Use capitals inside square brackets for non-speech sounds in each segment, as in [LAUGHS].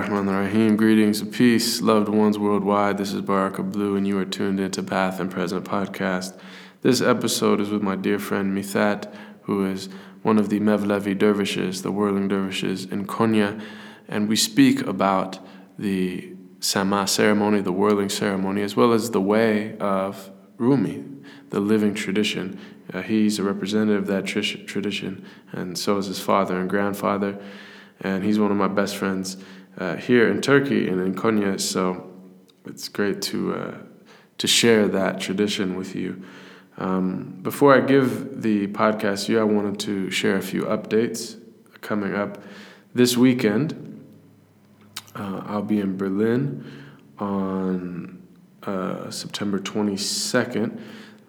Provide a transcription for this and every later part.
Ar-Rahman ar-Rahim. Greetings of peace, loved ones worldwide. This is Baraka Blue, and you are tuned into Path and Present podcast. This episode is with my dear friend Mithat, who is one of the Mevlevi dervishes, the whirling dervishes in Konya, and we speak about the Sama ceremony, the whirling ceremony, as well as the way of Rumi, the living tradition. Uh, he's a representative of that tr- tradition, and so is his father and grandfather and he's one of my best friends uh, here in Turkey and in Konya. So it's great to uh, to share that tradition with you. Um, before I give the podcast you, I wanted to share a few updates coming up this weekend. Uh, I'll be in Berlin on uh, September 22nd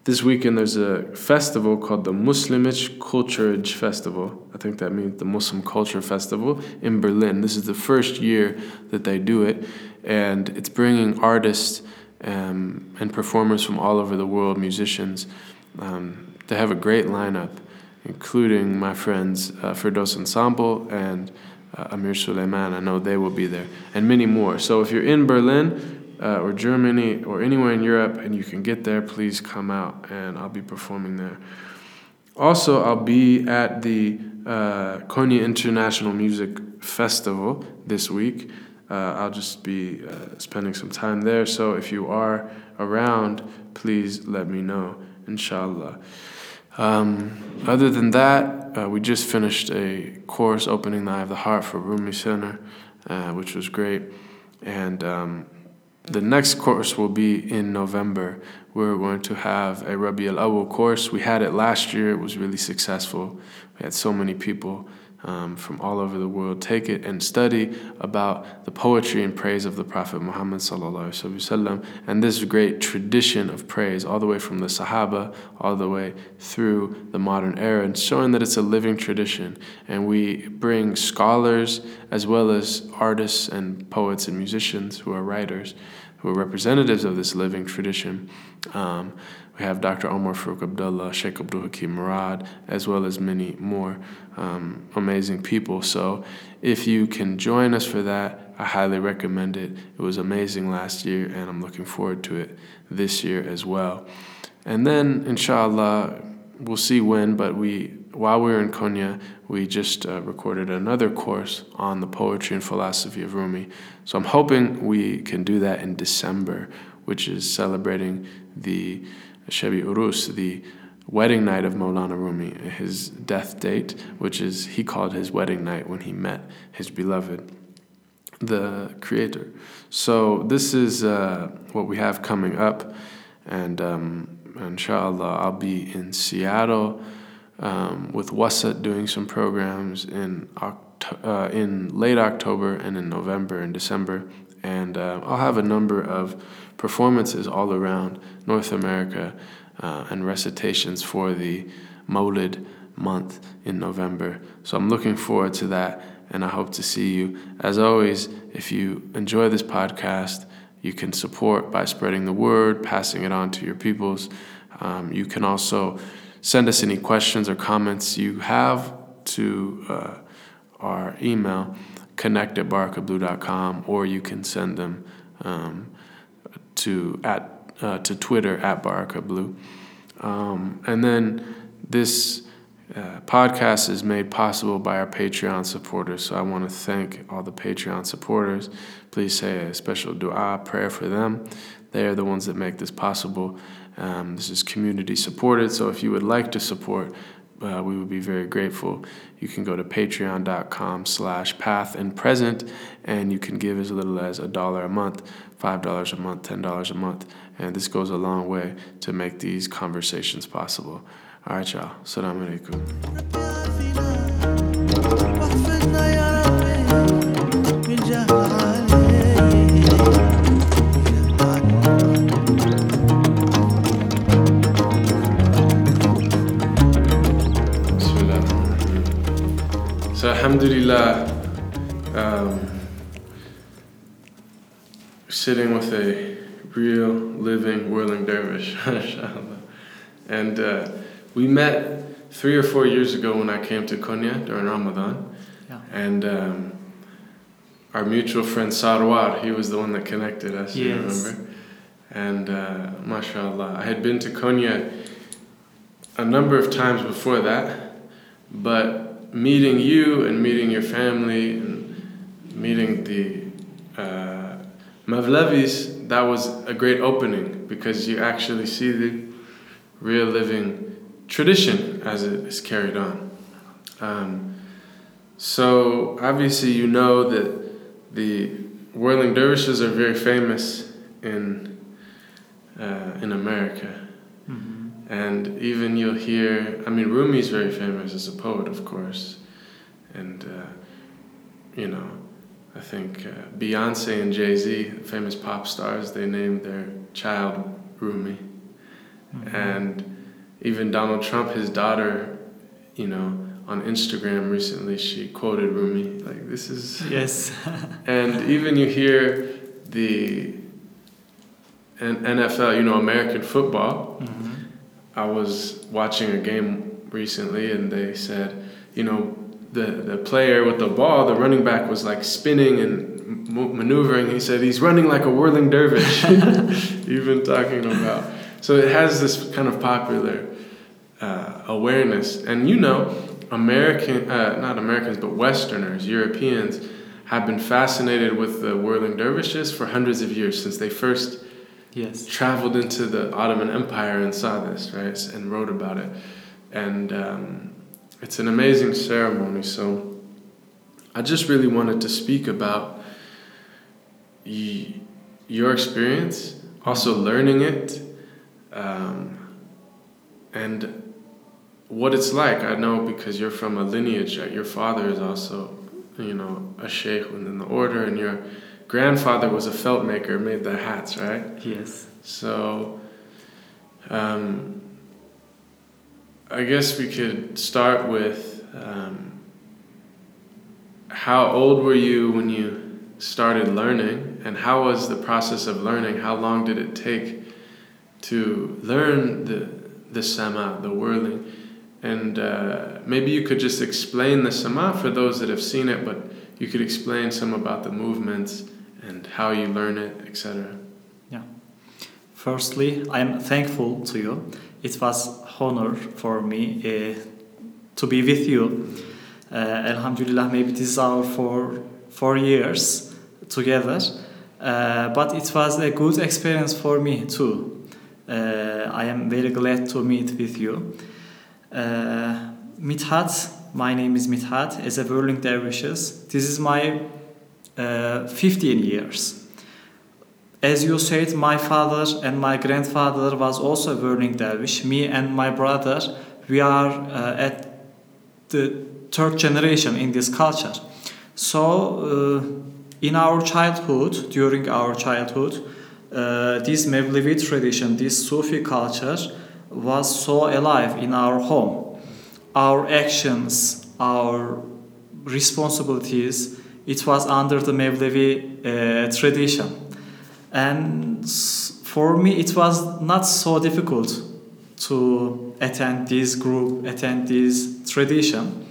this weekend there's a festival called the Muslimic Culturage Festival. I think that means the Muslim Culture Festival in Berlin. This is the first year that they do it, and it's bringing artists um, and performers from all over the world, musicians. Um, they have a great lineup, including my friends uh, Firdaus Ensemble and uh, Amir Sulaiman. I know they will be there, and many more. So if you're in Berlin, uh, or Germany or anywhere in Europe and you can get there, please come out and I'll be performing there. Also, I'll be at the uh, Konya International Music Festival this week. Uh, I'll just be uh, spending some time there. So if you are around, please let me know, inshallah. Um, other than that, uh, we just finished a course opening the Eye of the Heart for Rumi Center, uh, which was great. And um, the next course will be in November. We're going to have a Rabi al Awwal course. We had it last year, it was really successful. We had so many people um, from all over the world take it and study about the poetry and praise of the Prophet Muhammad sallallahu and this great tradition of praise all the way from the Sahaba all the way through the modern era and showing that it's a living tradition and we bring scholars as well as artists and poets and musicians who are writers who are representatives of this living tradition. Um, we have Dr. Omar Farouk Abdullah, Sheikh Abdul Hakim Murad, as well as many more um, amazing people. So if you can join us for that, I highly recommend it. It was amazing last year, and I'm looking forward to it this year as well. And then, inshallah, we'll see when, but we while we were in Konya, we just uh, recorded another course on the poetry and philosophy of Rumi. So I'm hoping we can do that in December, which is celebrating the Shabi Urus, the wedding night of Maulana Rumi, his death date, which is he called his wedding night when he met his beloved, the Creator. So this is uh, what we have coming up, and um, inshallah, I'll be in Seattle um, with Wasat doing some programs in uh, in late October and in November and December, and uh, I'll have a number of performances all around North America uh, and recitations for the Maulid month in November. So I'm looking forward to that, and I hope to see you. As always, if you enjoy this podcast, you can support by spreading the word, passing it on to your peoples. Um, you can also send us any questions or comments you have to uh, our email, connect at barakablue.com, or you can send them um, to at uh, to Twitter at barakablue. Um, and then this uh, podcast is made possible by our Patreon supporters. So I want to thank all the Patreon supporters. Please say a special dua, prayer for them. They are the ones that make this possible. Um, this is community supported, so if you would like to support, uh, we would be very grateful. You can go to patreon.com slash path and present, and you can give as little as a dollar a month, $5 a month, $10 a month, and this goes a long way to make these conversations possible. All right, y'all. Assalamu alaikum. So, Alhamdulillah, um, sitting with a real, living, whirling dervish, [LAUGHS] and uh, we met three or four years ago when I came to Konya during Ramadan. Yeah. And um, our mutual friend Sarwar. He was the one that connected us. You Yes. remember? And uh, mashallah, I had been to Konya a number of times before that, but meeting you and meeting your family and meeting the uh, Mavlevis, that was a great opening because you actually see the real living tradition as it is carried on. Um, so obviously, you know that the whirling dervishes are very famous in uh, in America, and even you'll hear. I mean, Rumi's very famous as a poet, of course, and uh, you know, I think uh, Beyonce and Jay Z, famous pop stars, they named their child Rumi, and even Donald Trump, his daughter, you know, on Instagram recently, she quoted Rumi. Like this is [LAUGHS] Yes. [LAUGHS] and even you hear the NFL, you know, American football. Mhm. I was watching a game recently, and they said, you know, the the player with the ball, the running back, was like spinning and m- maneuvering. He said he's running like a whirling dervish. [LAUGHS] [LAUGHS] You've been talking about. So it has this kind of popular uh, awareness, and you know, American, uh, not Americans, but Westerners, Europeans, have been fascinated with the whirling dervishes for hundreds of years since they first Yes. traveled into the Ottoman Empire and saw this, right, and wrote about it. And um, it's an amazing ceremony. So I just really wanted to speak about y- your experience, also learning it, um, and what it's like. I know because you're from a lineage, right? your father is also, you know, a sheikh within the order, and your grandfather was a felt maker, made the hats, right? Yes. So, um, I guess we could start with um, how old were you when you started learning, and how was the process of learning? How long did it take to learn the the sama, the whirling? And uh, maybe you could just explain the sama for those that have seen it, but you could explain some about the movements and how you learn it, etc. Yeah. Firstly, I am thankful to you. It was honor for me uh, to be with you. Uh, Alhamdulillah, maybe this is our four four years together, uh, but it was a good experience for me too. Uh, I am very glad to meet with you. Uh, Mithat, my name is Mithat, as a whirling dervishes. This is my uh, 15 years. As you said, my father and my grandfather was also whirling dervish. Me and my brother, we are uh, at the third generation in this culture. So, uh, in our childhood, during our childhood, uh, this Mevlevi tradition, this Sufi culture, was so alive in our home. Our actions, our responsibilities, it was under the Mevlevi uh, tradition. And for me, it was not so difficult to attend this group, attend this tradition.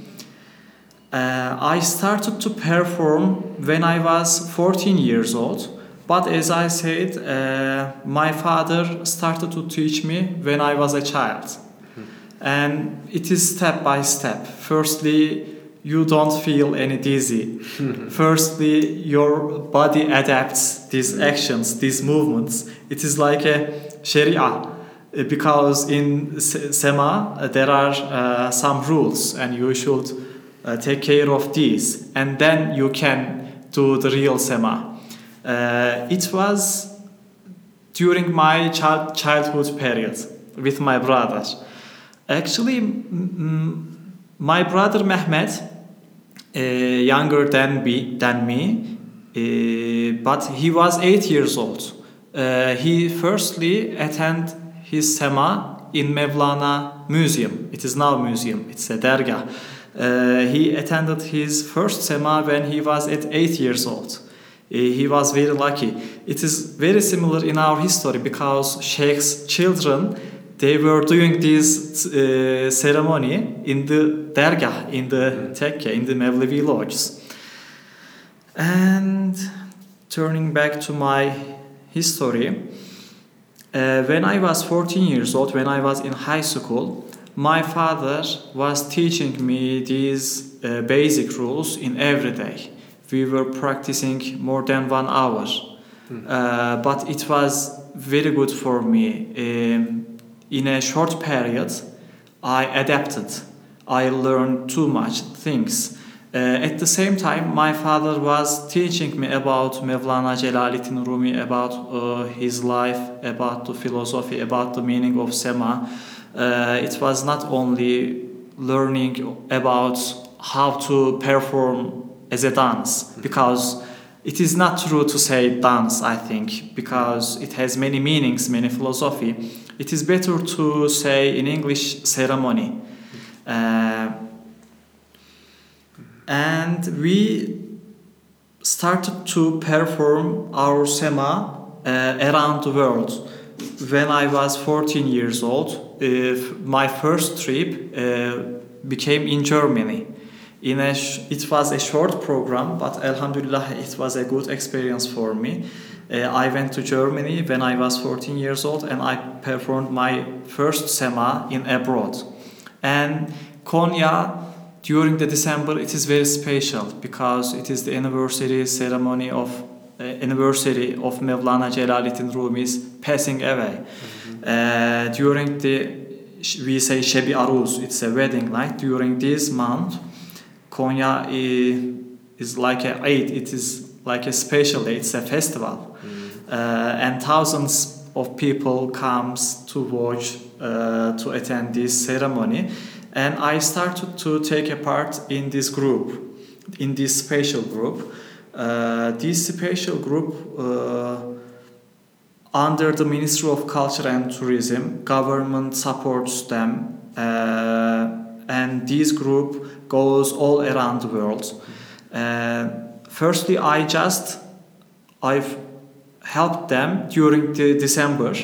Uh, I started to perform when I was 14 years old, but as I said, uh, my father started to teach me when I was a child. And it is step by step. Firstly, you don't feel any dizzy. [LAUGHS] Firstly, your body adapts these actions, these movements. It is like a sharia uh, because in Sema uh, there are uh, some rules and you should uh, take care of these and then you can do the real Sema. Uh, it was during my child childhood period with my brother. Actually, mm, mm, my brother Mehmet, uh, younger than, be, than me, uh, but he was eight years old. Uh, he firstly attended his Sema in Mevlana Museum. It is now museum. It's a dergah. Uh, he attended his first Sema when he was at eight years old. Uh, he was very lucky. It is very similar in our history because sheikh's children they were doing this uh, ceremony in the dergah, in the tekke, in the Mevlevi lodges. And turning back to my history, uh, when I was 14 years old, when I was in high school, my father was teaching me these uh, basic rules in every day. We were practicing more than one hour, uh, but it was very good for me. Um, in a short period, I adapted. I learned too much things. Uh, at the same time, my father was teaching me about Mevlana Jalaluddin Rumi, about uh, his life, about the philosophy, about the meaning of Sema. Uh, it was not only learning about how to perform as a dance, because it is not true to say dance, I think, because it has many meanings, many philosophy. It is better to say in English ceremony. Uh, and we started to perform our sema uh, around the world. When I was 14 years old, uh, my first trip uh, became in Germany. In a it was a short program, but Alhamdulillah, it was a good experience for me. Uh, I went to Germany when I was 14 years old, and I performed my first sema in abroad. And Konya during the December it is very special because it is the anniversary ceremony of uh, anniversary of Mevlana Jalaluddin Rumi's passing away. Uh, during the we say Shebi Aruz, it's a wedding night. During this month, Konya is like a Eid. It is like especially. It's a festival, uh, and thousands of people comes to watch uh, to attend this ceremony. And i started to take a part in this group in this special group. Uh, this special group uh, under the ministry of culture and tourism government supports them uh, and this group goes all around the world. Uh, firstly i just i've helped them during the december.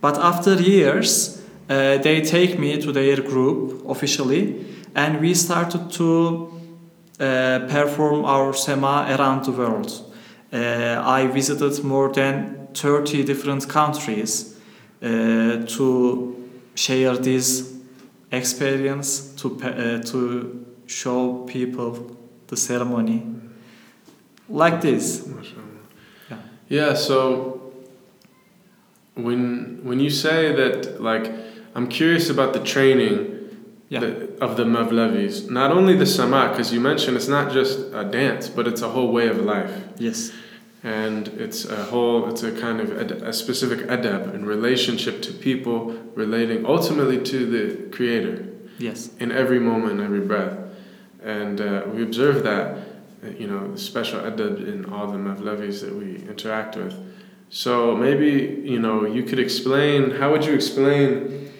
But after years uh, they take me to their group officially and we started to uh, perform our sema around the world. Uh, i visited more than 30 different countries uh, to share this experience to uh, to show people the ceremony like this Yeah. Yeah, so when when you say that like I'm curious about the training Yeah. the, of the Mavlevis. Not only the Sama, because you mentioned it's not just a dance, but it's a whole way of life. yes and it's a whole it's a kind of ad- a specific adab in relationship to people relating ultimately to the creator yes in every moment every breath and uh, we observe that you know the special adab in all the mavlevis that we interact with. So maybe you know you could explain how would you explain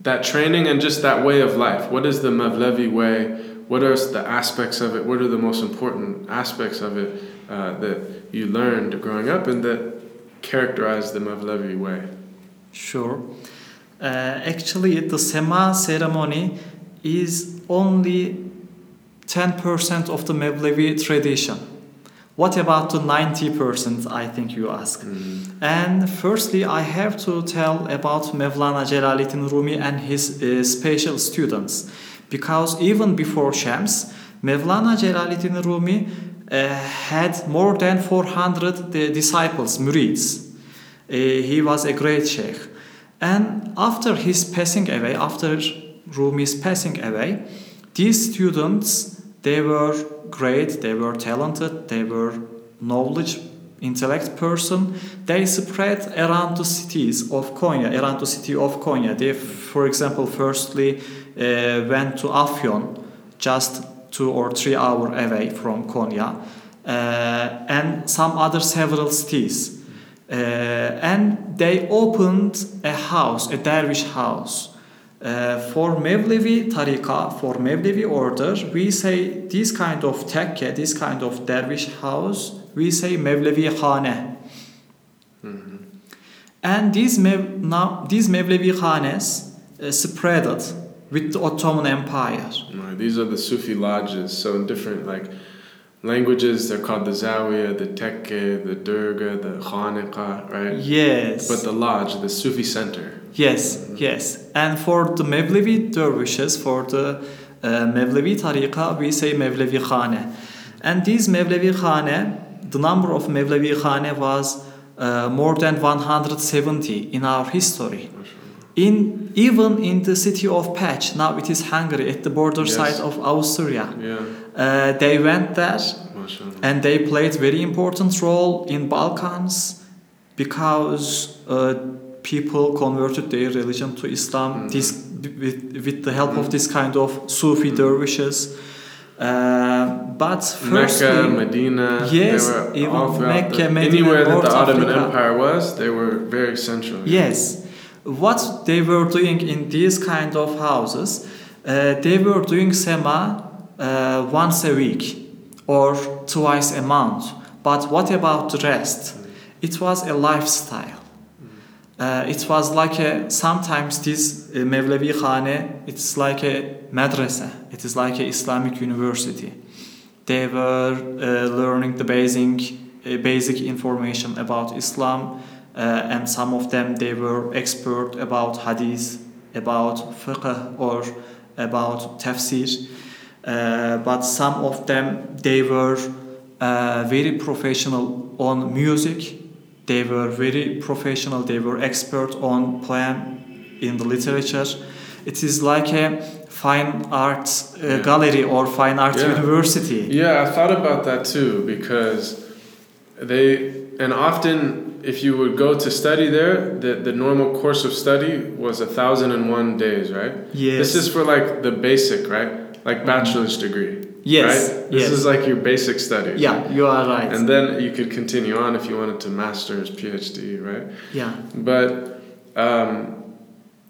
that training and just that way of life? What is the mavlevi way? What are the aspects of it? What are the most important aspects of it uh, that you learned growing up and that characterize the mavlevi way? Sure. Uh, actually, the Sema ceremony is only 10% of the Mevlevi tradition. What about the 90%, I think you ask? And firstly, I have to tell about Mevlana Jalaluddin Rumi and his uh, special students. Because even before Shams, Mevlana Jalaluddin Rumi uh, had more than 400 di- disciples, murids. Uh, he was a great sheikh. And after his passing away, after Rumi's passing away, these students, they were great, they were talented, they were knowledge, intellect person. They spread around the cities of Konya, around the city of Konya. They, for example, firstly uh, went to Afyon, just two or three hours away from Konya, uh, and some other several cities. Uh, and they opened a house, a dervish house. Uh, for Mevlevi Tariqa, for Mevlevi order, we say this kind of tekke, this kind of dervish house, we say Mevlevi Khane. And these, Mev- now, these Mevlevi Khanes uh, spreaded with the Ottoman Empire. Right, these are the sufi lodges so in different like languages, they're called the Zawiya, the Tekke, the Dargah, the Khaniqa, right? Yes. But the lodge, the Sufi center. Yes, yes. And for the Mevlevi dervishes, for the uh, Mevlevi tariqa, we say Mevlevi Khane. And these Mevlevi Khane, the number of Mevlevi Khane was uh, more than 170 in our history. In even in the city of Pécs, now it is Hungary, at the border Yes. side of Austria, Yeah. uh, they went there and they played very important role in Balkans because uh, people converted their religion to Islam Mhm. this with, with the help of this kind of Sufi dervishes. Uh, but firstly, Mecca, Medina, Yes, even Mecca, the, Medina, anywhere that the Ottoman Africa. Empire was, they were very central. Yes, what they were doing in these kind of houses, uh, they were doing sema uh, once a week or twice a month. But what about the rest? It was a lifestyle. Uh, it was like a sometimes this uh, Mevlevi Khane, it's like a madrasa. It is like a Islamic university. They were uh, learning the basic uh, basic information about Islam, uh, and some of them they were expert about hadith, about fiqh or about tafsir. Uh, but some of them they were very professional on music. They were very professional. They were expert on poem in the literature. It is like a fine arts uh, gallery or fine arts Yeah. university. Yeah, I thought about that too because they, and often if you would go to study there, the, the normal course of study was a thousand and one days, right? Yes. This is for like the basic, right? Like bachelor's degree. Yes, Right? This yes. is like your basic studies. yeah, you are right. And then you could continue on if you wanted to master's, PhD, right? yeah. But um,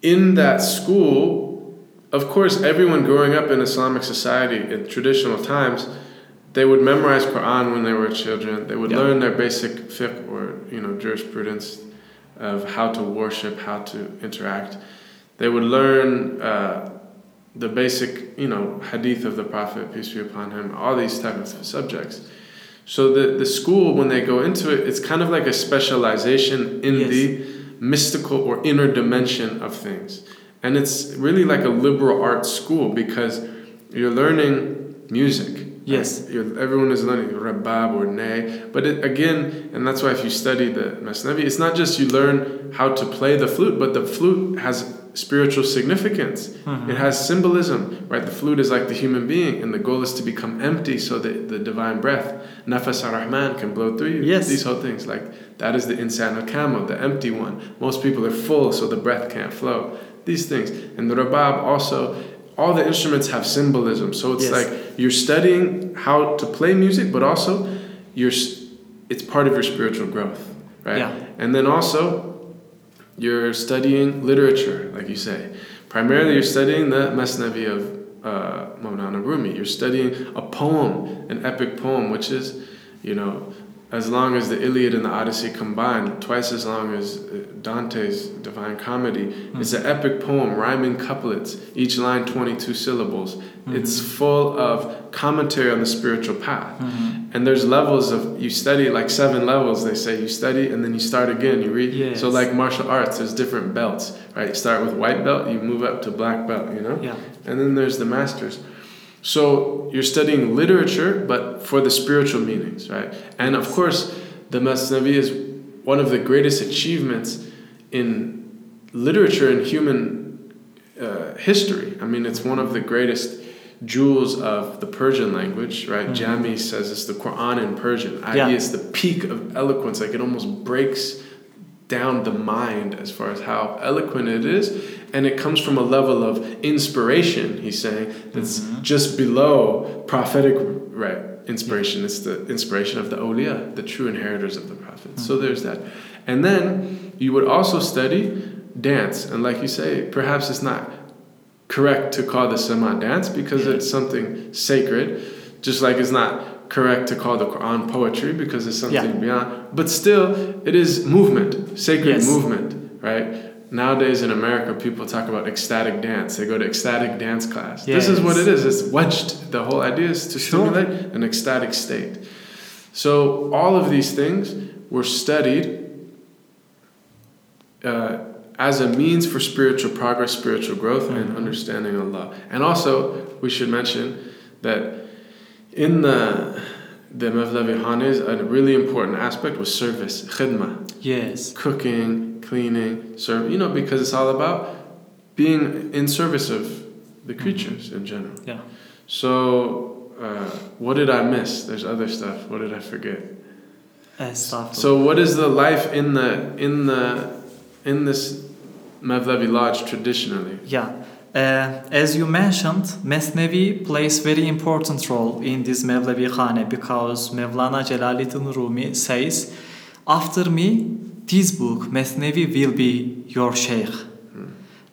in that school, of course, everyone growing up in Islamic society in traditional times, they would memorize Quran when they were children. They would Yeah. learn their basic fiqh or you know jurisprudence of how to worship, how to interact. They would learn uh, the basic you know hadith of the Prophet peace be upon him. All these type of subjects. So the the school when they go into it, it's kind of like a specialization in Yes. the mystical or inner dimension of things. And it's really like a liberal arts school because you're learning music. Yes. You're, everyone is learning rabab or nay. But it, again, and that's why if you study the Masnavi, it's not just you learn how to play the flute, but the flute has spiritual significance. Mhm. It has symbolism, right? The flute is like the human being, and the goal is to become empty so that the divine breath, nafas ar-Rahman, can blow through you. Yes. These whole things, like that is the insan al-kamil, the empty one. Most people are full, so the breath can't flow. These things. And the rabab also, all the instruments have symbolism. So it's Yes. like you're studying how to play music, but also you're, it's part of your spiritual growth, right? Yeah. And then also, you're studying literature, like you say. Primarily, you're studying the Masnavi of uh, Maulana Rumi. You're studying a poem, an epic poem, which is, you know, as long as the Iliad and the Odyssey combined, twice as long as uh, Dante's Divine Comedy. It's an epic poem, rhyming couplets, each line 22 syllables. It's full of commentary on the spiritual path. Mhm. And there's levels of, you study like seven levels, they say. You study and then you start again, you read. Yes. So, like martial arts, there's different belts, right? You start with white belt, you move up to black belt, you know? Yeah. And then there's the masters. So you're studying literature, but for the spiritual meanings, right? And of course, the Masnavi is one of the greatest achievements in literature and human uh, history. I mean, it's one of the greatest jewels of the Persian language, right? Mhm. Jami says it's the Quran in Persian. i.e., Yeah. it's the peak of eloquence. Like it almost breaks down the mind as far as how eloquent it is and it comes from a level of inspiration he's saying that's Mhm. just below prophetic right inspiration it's the inspiration of the awliya the true inheritors of the prophets so Mhm. there's that and then you would also study dance and like you say perhaps it's not correct to call the Sama dance because Yeah. it's something sacred just like it's not correct to call the Quran poetry because it's something Yeah. beyond. But still, it is movement, sacred Yes. movement, right? Nowadays in America, people talk about ecstatic dance. They go to ecstatic dance class. This is what it is. It's wajd. The whole idea is to Sure. stimulate an ecstatic state. So all of these things were studied uh, as a means for spiritual progress, spiritual growth, and Mhm. understanding Allah. And also, we should mention that in the the Mevlevi Hanes, a really important aspect was service, khidmah, Yes. cooking, cleaning, serve. You know, because it's all about being in service of the creatures in general. Yeah. So, uh, what did I miss? There's other stuff. What did I forget? Estağfurullah. So, what is the life in the in the in this Mevlevi lodge traditionally? Yeah. Uh, as you mentioned, Mesnevi plays very important role in this Mevlevi Khane because Mevlana Jalaluddin Rumi says, after me, this book, Mesnevi, will be your sheikh.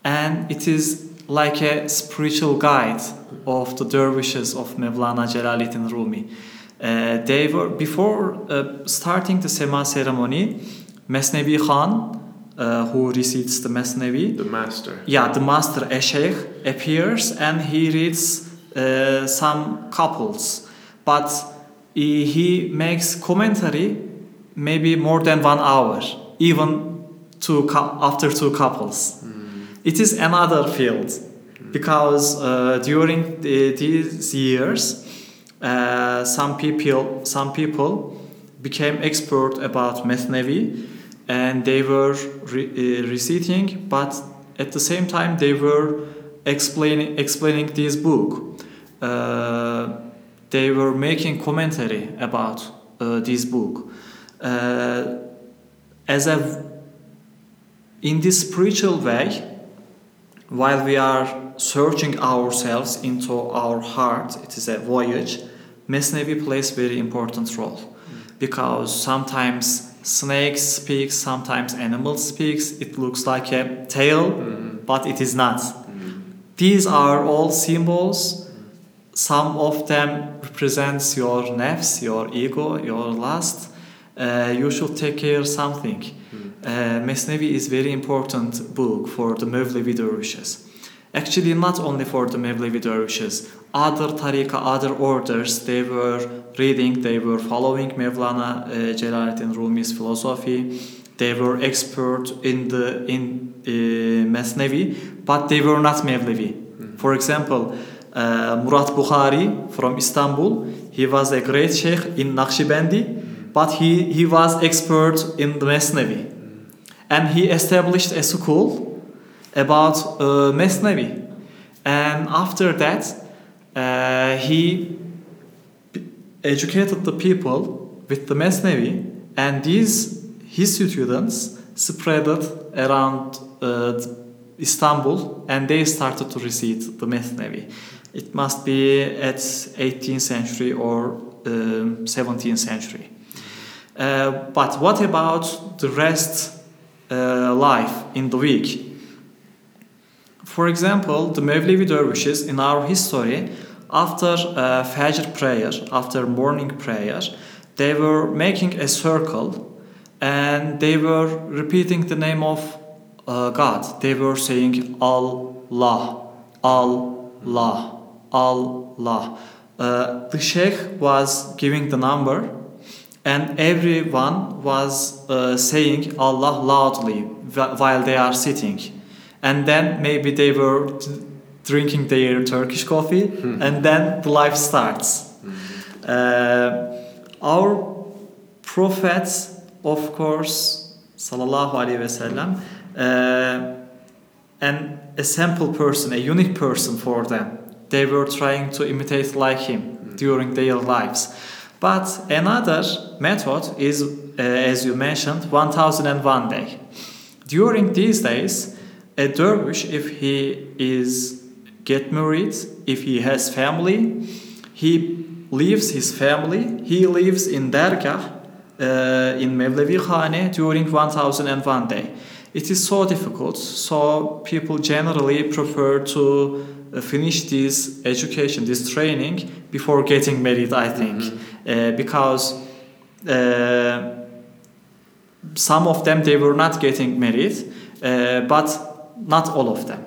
And it is like a spiritual guide of the dervishes of Mevlana Jalaluddin Rumi. Uh, they were, before uh, starting the Sema ceremony, Mesnevi Khan, uh, who recites the Mesnevi, The master. yeah, the master a appears and he reads uh, some couples, but he, makes commentary maybe more than one hour, even two after two couples. It is another field because uh, during the, these years, uh, some people some people became expert about Mesnevi and they were re- uh, reciting, but at the same time they were explaining explaining this book. Uh, they were making commentary about uh, this book. Uh, as a in this spiritual way, while we are searching ourselves into our heart, it is a voyage. Mesnevi plays very important role because sometimes snakes speak, sometimes animals speaks. It looks like a tale, but it is not. These are all symbols. Some of them represents your nafs, your ego, your lust. Uh, you should take care something. Uh, Mesnevi is very important book for the Mevlevi dervishes. Actually, not only for the Mevlevi dervishes, other tariqa, other orders, they were reading, they were following Mevlana uh, Jalaluddin Rumi's philosophy. They were expert in the in uh, Mesnevi, but they were not Mevlevi. For example, uh, Murat Bukhari from Istanbul, he was a great sheikh in Naqshbandi, but he, he was expert in the Mesnevi. And he established a school about uh, Mesnevi. And after that, uh, he educated the people with the Mesnevi, and these his students spread around uh, Istanbul, and they started to recite the Mesnevi. It must be at 18th century or um, 17th century. Uh, but what about the rest uh, life in the week? For example, the Mevlevi dervishes in our history, after uh, Fajr prayer, after morning prayer, they were making a circle and they were repeating the name of uh, God. They were saying Allah, Allah, Allah. Uh, the sheikh was giving the number and everyone was uh, saying Allah loudly while they are sitting. And then maybe they were drinking their Turkish coffee, and then the life starts. Uh, our prophets, of course, sallallahu alaihi wasallam, uh, and a sample person, a unique person for them. They were trying to imitate like him during their lives. But another method is, uh, as you mentioned, 1001 day. During these days, a dervish, if he is get married, if he has family, he leaves his family, he lives in Dergah, uh, in Mevlevi Khane during 1001 day. It is so difficult, so people generally prefer to uh, finish this education, this training before getting married, I think, uh, because uh, some of them they were not getting married uh, but not all of them.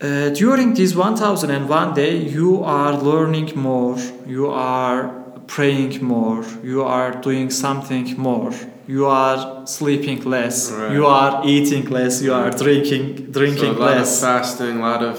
Uh, during this 1001 day, you are learning more, you are praying more, you are doing something more, you are sleeping less, Right. you are eating less, you are drinking drinking so a lot less. of fasting, a lot of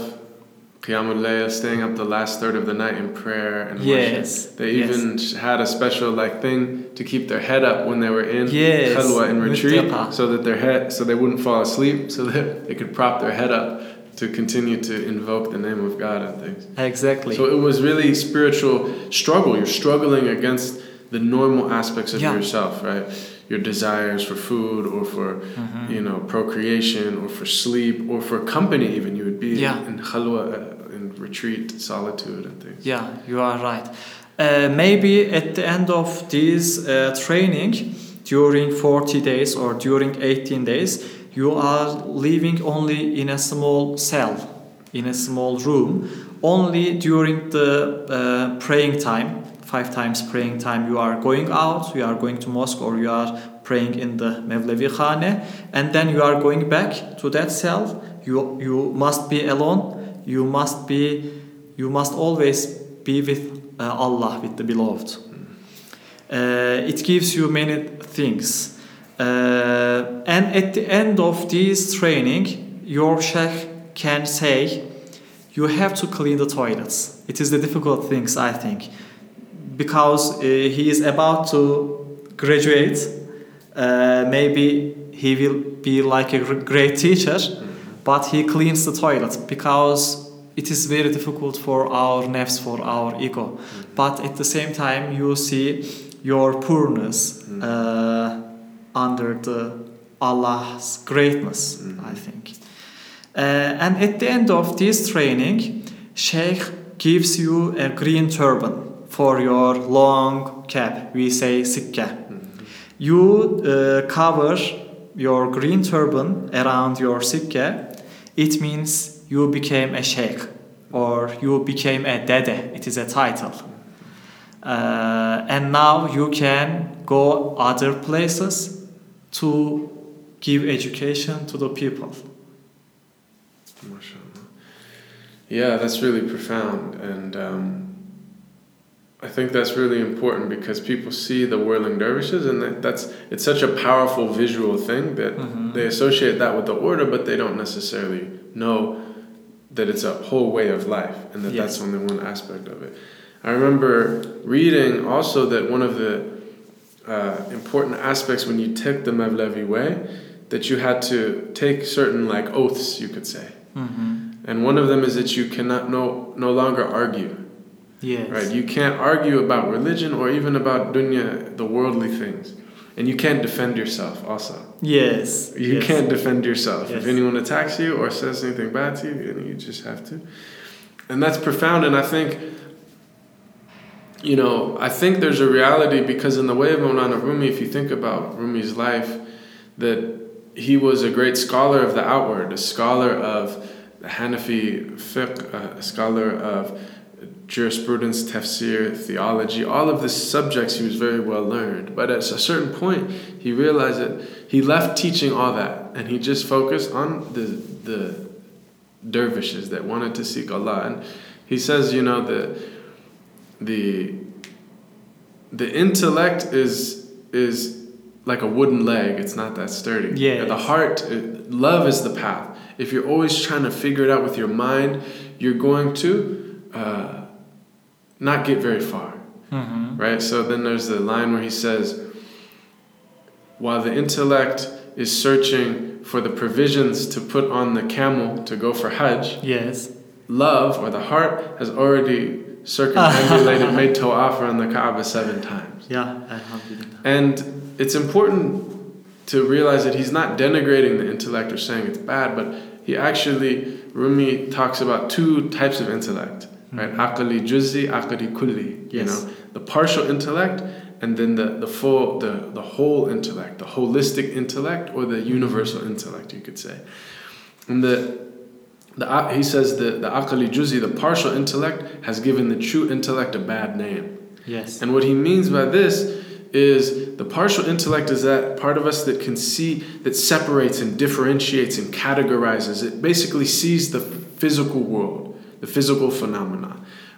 qiyamul staying up the last third of the night in prayer and Yes, worship. They yes. even had a special like thing to keep their head up when they were in Yes, khalwa in retreat, so that their head, so they wouldn't fall asleep, so that they could prop their head up to continue to invoke the name of God and things. Exactly. So it was really spiritual struggle. You're struggling against the normal aspects of Yeah. yourself, right? Your desires for food or for Mhm. you know procreation or for sleep or for company. Even you would be Yeah. in khalwa, uh, in retreat, solitude, and things. Yeah, you are right. Uh, maybe at the end of this uh, training, during 40 days or during 18 days, you are living only in a small cell, in a small room. Only during the uh, praying time, five times praying time, you are going out, you are going to mosque or you are praying in the Mevlevi Khane, and then you are going back to that cell. You, you must be alone. You must be you must always be with Allah, with the beloved. Uh, it gives you many things. Uh, and at the end of this training, your sheikh can say, you have to clean the toilets. It is the difficult things, I think, because uh, he is about to graduate. Uh, maybe he will be like a great teacher, but he cleans the toilet because it is very difficult for our nafs, for our ego. But at the same time, you see your poorness uh, under the Allah's greatness, I think. Uh, and at the end of this training, Sheikh gives you a green turban for your long cap. We say sikkah. You uh, cover your green turban around your sikkah. It means you became a sheikh or you became a dede. It is a title. Uh, and now you can go other places to give education to the people. Yeah, that's really profound, and um, I think that's really important because people see the whirling dervishes, and that's it's such a powerful visual thing that Mhm. they associate that with the order, but they don't necessarily know that it's a whole way of life, and that that's only one aspect of it. I remember reading also that one of the uh, important aspects when you took the Mevlevi way, that you had to take certain like oaths, you could say. Mm-hmm. And one of them is that you cannot no no longer argue. Yes. Right? You can't argue about religion or even about dunya, the worldly things. And you can't defend yourself also. Yes. You yes. can't defend yourself. If anyone attacks you or says anything bad to you, then you just have to. And that's profound and I think you know, I think there's a reality because in the way of Maulana Rumi, if you think about Rumi's life, that he was a great scholar of the outward, a scholar of the Hanafi fiqh, a scholar of jurisprudence, tafsir, theology, all of the subjects he was very well learned. But at a certain point, he realized that he left teaching all that and he just focused on the, the dervishes that wanted to seek Allah. And he says, you know, the, the, the intellect is, is like a wooden leg, it's not that sturdy. Yeah. The heart, it- love is the path. If you're always trying to figure it out with your mind, you're going to uh, not get very far, Mm-hmm. right? So then there's the line where he says, while the intellect is searching for the provisions to put on the camel to go for Hajj, Yes. love or the heart has already circumambulated, [LAUGHS] made tawaf around the Kaaba seven times. Yeah. Alhamdulillah. And it's important to realize that he's not denigrating the intellect or saying it's bad, but he actually, Rumi talks about two types of intellect, right? Aqli juzzi, aqli kulli. You know, the partial intellect and then the, the full, the, the whole intellect, the holistic intellect or the universal intellect, you could say. And the, the, he says the, the aqli juzzi, the partial intellect, has given the true intellect a bad name. Yes. And what he means by this is the partial intellect is that part of us that can see that separates and differentiates and categorizes it basically sees the physical world the physical phenomena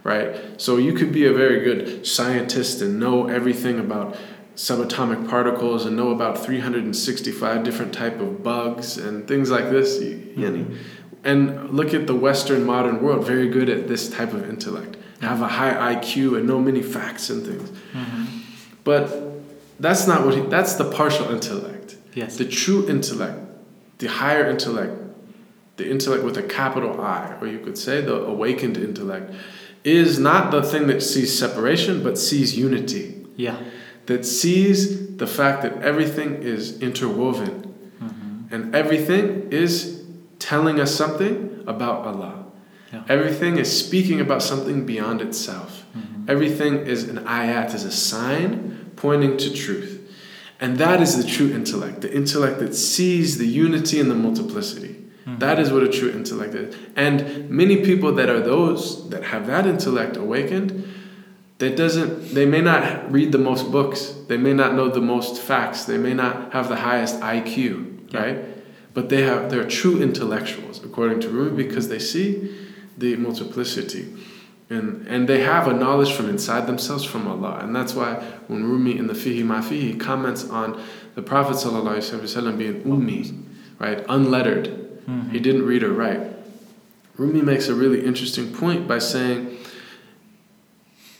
right? So you could be a very good scientist and know everything about subatomic particles and know about 365 different type of bugs and things like this mm-hmm. and look at the western modern world very good at this type of intellect have a high iq and know many facts and things. Mm-hmm. but that's not what he, that's the partial intellect. Yes. The true intellect the higher intellect the intellect with a capital i or you could say the awakened intellect is not the thing that sees separation but sees unity yeah that sees the fact that everything is interwoven mm-hmm. and everything is telling us something about Allah. Yeah. Everything is speaking about something beyond itself. Mm-hmm. Everything is an ayat, is a sign pointing to truth. And that is the true intellect, the intellect that sees the unity and the multiplicity. Mm-hmm. That is what a true intellect is. And many people that are those that have that intellect awakened that doesn't they may not read the most books they may not know the most facts they may not have the highest iq yeah. right but they have they're true intellectuals according to rumi because they see the multiplicity and and they have a knowledge from inside themselves from allah and that's why when rumi in the fihi mafihi comments on the prophet being ummi right unlettered mm-hmm. he didn't read or write rumi makes a really interesting point by saying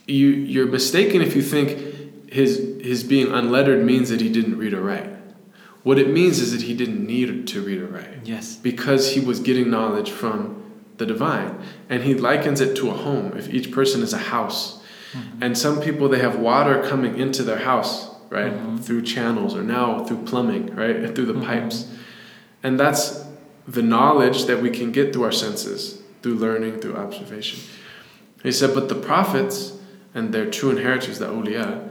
you you're mistaken if you think his his being unlettered means that he didn't read or write. What it means is that he didn't need to read or write. Yes. Because he was getting knowledge from the divine. And he likens it to a home. If each person is a house. Mm-hmm. And some people they have water coming into their house, right? Mm-hmm. Through channels or now through plumbing, right? Through the mm-hmm. pipes. And that's the knowledge that we can get through our senses, through learning, through observation. He said, but the prophets, and their true inheritors, the awliya,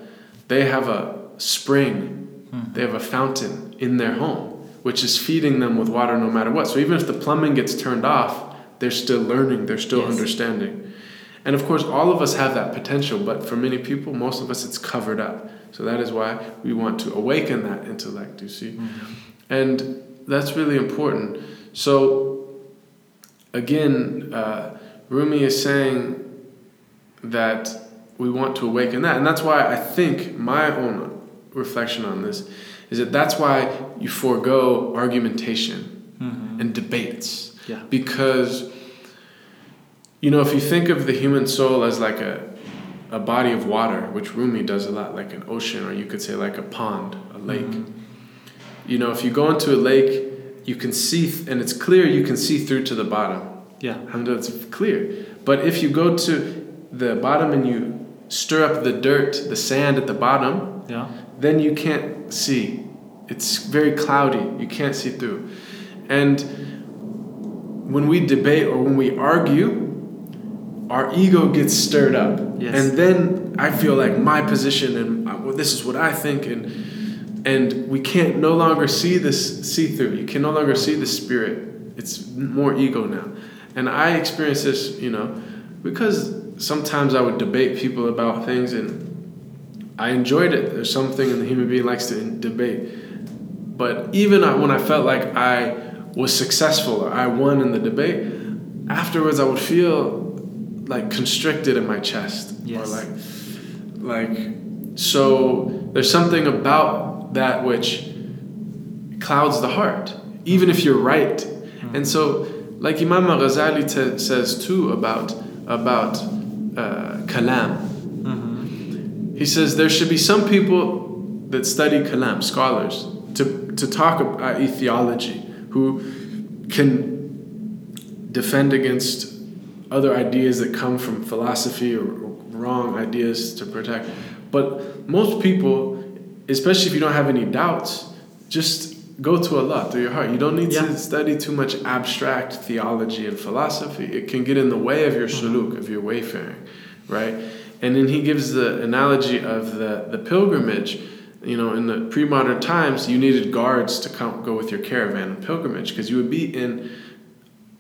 they have a spring, hmm. they have a fountain in their home, which is feeding them with water no matter what. So even if the plumbing gets turned off, they're still learning, they're still yes. understanding. And of course, all of us have that potential, but for many people, most of us, it's covered up. So that is why we want to awaken that intellect, you see? Mm-hmm. And that's really important. So, again, uh, Rumi is saying that we want to awaken that. And that's why I think my own reflection on this is that that's why you forego argumentation mm-hmm. and debates. Yeah. Because, you know, if you think of the human soul as like a, a body of water, which Rumi does a lot, like an ocean, or you could say like a pond, a lake. Mm-hmm. You know, if you go into a lake, you can see, th- and it's clear you can see through to the bottom. Yeah. And it's clear. But if you go to the bottom and you stir up the dirt, the sand at the bottom, yeah. then you can't see. It's very cloudy. You can't see through. And when we debate or when we argue, our ego gets stirred up. Yes. And then I feel like my position and uh, well, this is what I think and and we can't no longer see this see through. You can no longer see the spirit. It's more ego now. And I experience this, you know, because sometimes I would debate people about things, and I enjoyed it. There's something in the human being likes to debate. But even when I felt like I was successful or I won in the debate, afterwards I would feel like constricted in my chest yes. or like like so there's something about that which clouds the heart even if you're right mm-hmm. and so like imam ghazali t- says too about about uh, kalam. Mm-hmm. He says there should be some people that study kalam, scholars, to, to talk about theology, who can defend against other ideas that come from philosophy or wrong ideas to protect. But most people, especially if you don't have any doubts, just go to Allah through your heart. You don't need yeah. to study too much abstract theology and philosophy. It can get in the way of your mm-hmm. suluk, of your wayfaring, right? And then he gives the analogy of the, the pilgrimage. You know, in the pre-modern times, you needed guards to come go with your caravan and pilgrimage because you would be in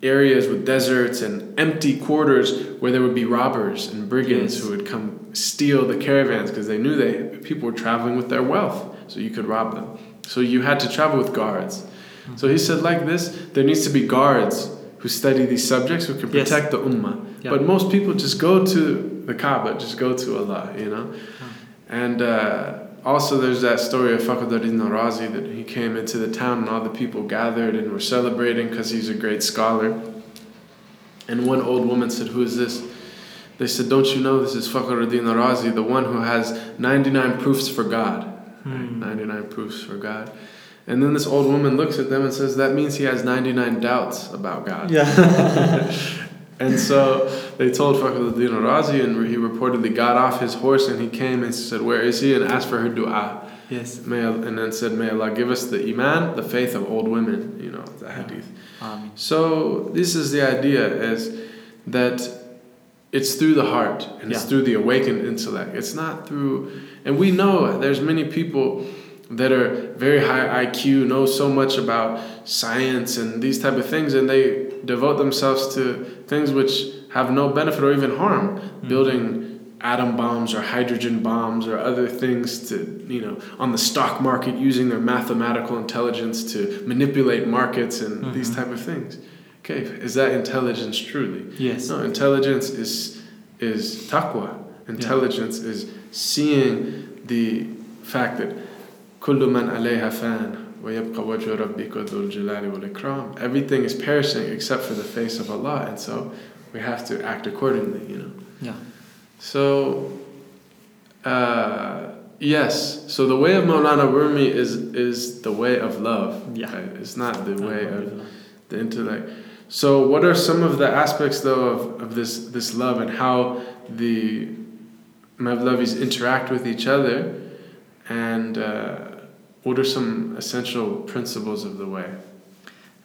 areas with deserts and empty quarters where there would be robbers and brigands Yes. who would come steal the caravans because they knew they people were traveling with their wealth, so you could rob them. So you had to travel with guards. Mm-hmm. So he said, like this, there needs to be guards who study these subjects who can Yes. protect the ummah. Yeah. But most people just go to the Kaaba, just go to Allah, you know. And uh, also, there's that story of Fakhruddin Razi that he came into the town and all the people gathered and were celebrating because he's a great scholar. And one old woman said, Who is this? They said, Don't you know this is Fakhruddin Razi, the one who has 99 proofs for God? Right? 99 proofs for God. And then this old woman looks at them and says, That means he has 99 doubts about God. Yeah. [LAUGHS] And so they told Fakhruddin Razi, and he reportedly got off his horse and he came and said, Where is he? and asked for her dua. yes. May, Allah- and then said, May Allah give us the iman, the faith of old women. You know, the hadith. Amen. So this is the idea is that it's through the heart and it's through the awakened intellect. It's not through and we know there's many people that are very high IQ, know so much about science and these type of things and they devote themselves to things which have no benefit or even harm, hmm. building atom bombs or hydrogen bombs or other things to, you know, on the stock market using their mathematical intelligence to manipulate markets and these mm-hmm. type of things. Okay, is that intelligence truly? Yes. No, intelligence is is taqwa. Intelligence yeah. is seeing the fact that kullu man alayha fan Everything is perishing except for the face of Allah, and so we have to act accordingly, you know. Yeah. So, uh, yes. So the way of Maulana Rumi is is the way of love. Yeah. Right? It's not the way of the intellect. So, what are some of the aspects, though, of, of this this love and how the Mavlavis interact with each other, and uh, what are some essential principles of the way?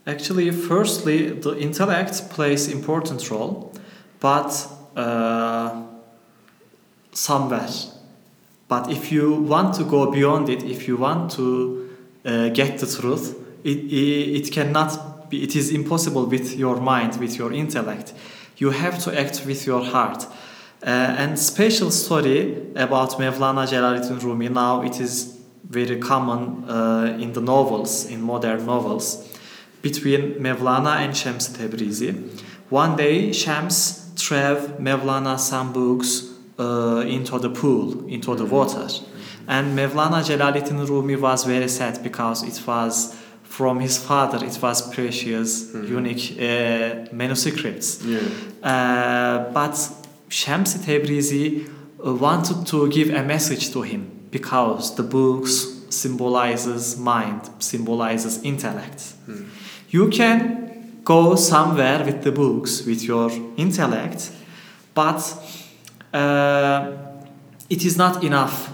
Actually, firstly, the intellect plays important role, but uh. But if you want to go beyond it, if you want to uh, get the truth, it, it, it cannot be, it is impossible with your mind, with your intellect. You have to act with your heart. Uh, and special story about Mevlana Jalaluddin Rumi, now it is very common uh, in the novels, in modern novels, between Mevlana and Shams Tabrizi. One day, Shams threw Mevlana some books uh, into the pool, into the water. And Mevlana Jalaluddin Rumi was very sad because it was from his father, it was precious, unique uh, manuscripts. Yeah. Uh, but Shams Tabrizi uh, wanted to give a message to him because the books symbolizes mind, symbolizes intellect. You can go somewhere with the books, with your intellect, but uh, it is not enough.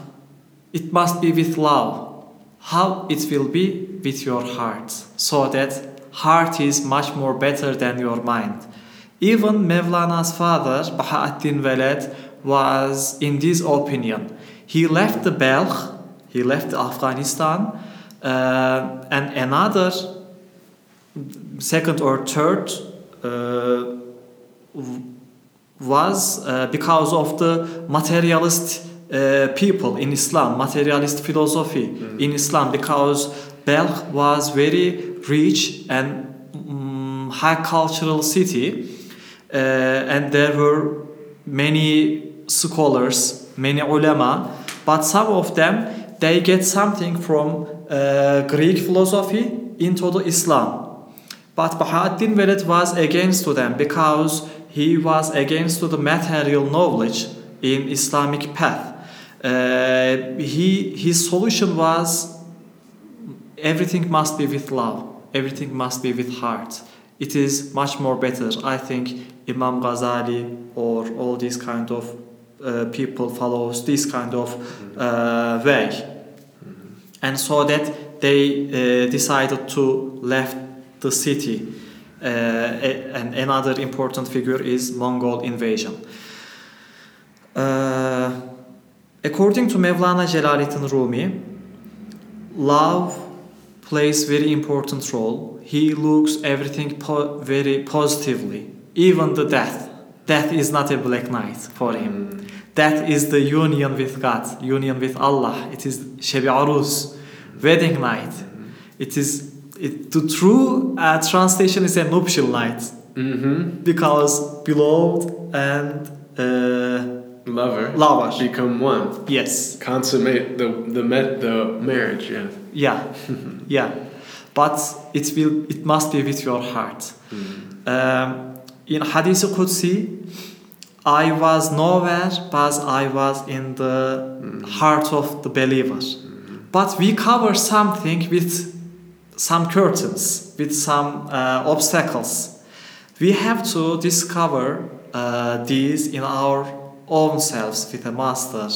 It must be with love. How it will be with your heart, so that heart is much more better than your mind. Even Mevlana's father, Baha'uddin Veled, was in this opinion. He left the Balkh, he left Afghanistan, uh, and another second or third uh, was uh, because of the materialist uh, people in Islam, materialist philosophy in Islam, because Balkh was very rich and mm, high cultural city, uh, and there were many scholars, many ulama, but some of them they get something from uh, Greek philosophy into the Islam. But Baha'uddin Veled was against to them because he was against to the material knowledge in Islamic path. Uh, he his solution was everything must be with love, everything must be with heart. It is much more better. I think Imam Ghazali or all these kind of uh, people follows this kind of uh, way, and so that they uh, decided to left the city. Uh, and another important figure is Mongol invasion. Uh, according to Mevlana Jalaluddin Rumi, love plays very important role. He looks everything po- very positively, even the death. Death is not a black night for him. That is the union with God, union with Allah. It is Shebi Aruz, wedding night. It is it, the true uh, translation is a nuptial night Mm-hmm. because beloved and uh, Lover. lover. Become one. Yes. Consummate the the met the marriage. Yeah. Yeah, yeah, but it will. It must be with your heart. Um, in Hadith Qudsi, I was nowhere, but I was in the heart of the believer. But we cover something with some curtains, with some uh, obstacles. We have to discover uh, these in our own selves with a master.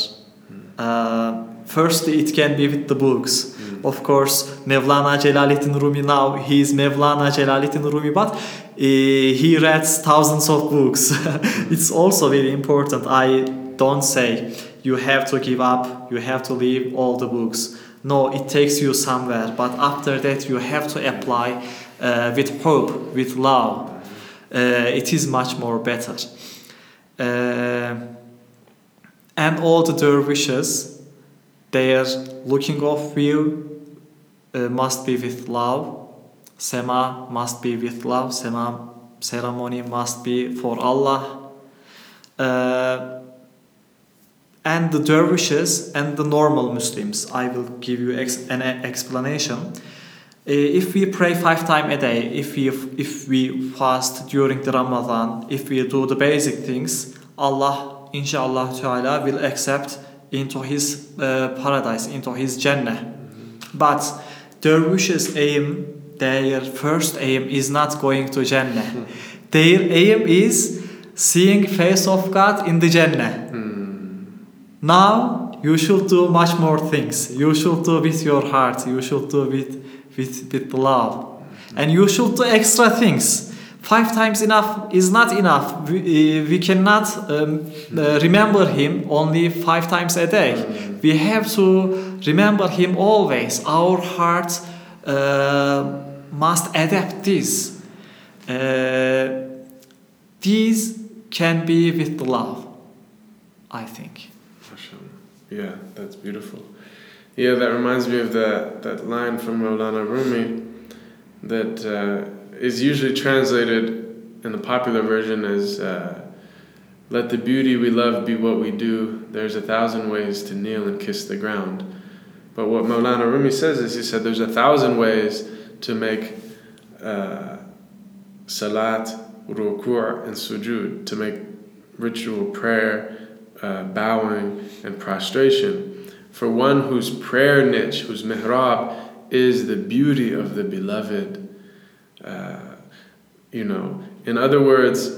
Uh, firstly, it can be with the books. Of course, Mevlana Jalaluddin Rumi now he is Mevlana Jalaluddin Rumi, but uh, he reads thousands of books. [LAUGHS] it's also very important. I don't say you have to give up, you have to leave all the books. No, it takes you somewhere, but after that you have to apply uh, with hope, with love. Uh, it is much more better. Uh, and all the dervishes, their looking of view uh, must be with love. Sema must be with love. Sema ceremony must be for Allah. Uh, and the dervishes and the normal Muslims. I will give you ex- an explanation. Uh, if we pray five times a day, if we if we fast during the Ramadan, if we do the basic things, Allah, inshallah ta'ala, will accept into His uh, paradise, into His Jannah. But dervishes aim, their first aim is not going to Jannah. their aim is seeing face of God in the Jannah. Now you should do much more things. You should do with your heart. You should do with with with love, and you should do extra things. Five times enough is not enough. We, uh, we cannot um, uh, remember him only five times a day. We have to remember him always. Our heart uh, must adapt this. Uh, these can be with the love, I think. Yeah, that's beautiful. Yeah, that reminds me of that, that line from Maulana Rumi that uh, is usually translated in the popular version as uh, Let the beauty we love be what we do. There's a thousand ways to kneel and kiss the ground. But what Maulana Rumi says is he said there's a thousand ways to make uh, salat, ruku' and sujud, to make ritual prayer, uh, bowing, and prostration. For one whose prayer niche, whose mihrab, is the beauty of the beloved. Uh, you know, in other words,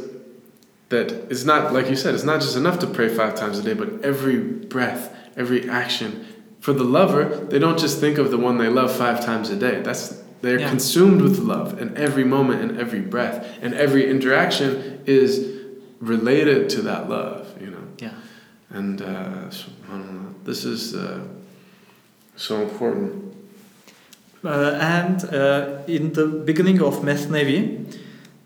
that it's not, like you said, it's not just enough to pray five times a day, but every breath, every action. For the lover, they don't just think of the one they love five times a day. That's they're Yeah. consumed with love, and every moment and every breath and every interaction is related to that love. You know. Yeah. And uh, this is uh, so important. Uh, and uh, in the beginning of Methnevi,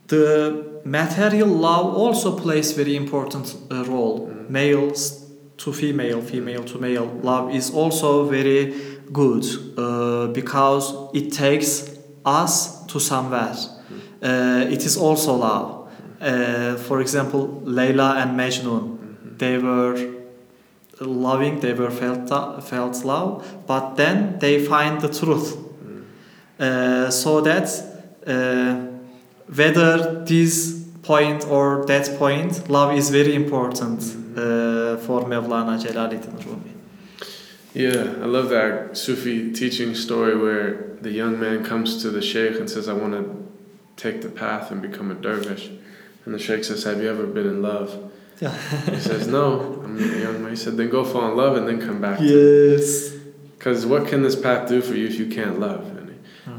the material love also plays very important uh, role. Males to female, female to male love is also very good uh, because it takes us to somewhere. Uh, it is also love. Uh, for example, Layla and Majnun, they were loving, they were felt felt love, but then they find the truth. Uh, so that uh, whether this point or that point, love is very important uh, for Mevlana Jalaluddin Rumi. Yeah, I love that Sufi teaching story where the young man comes to the sheikh and says, I want to take the path and become a dervish. And the sheikh says, Have you ever been in love? Yeah. He says, No, I'm a young man. He said, Then go fall in love and then come back. Yes. Because what can this path do for you if you can't love?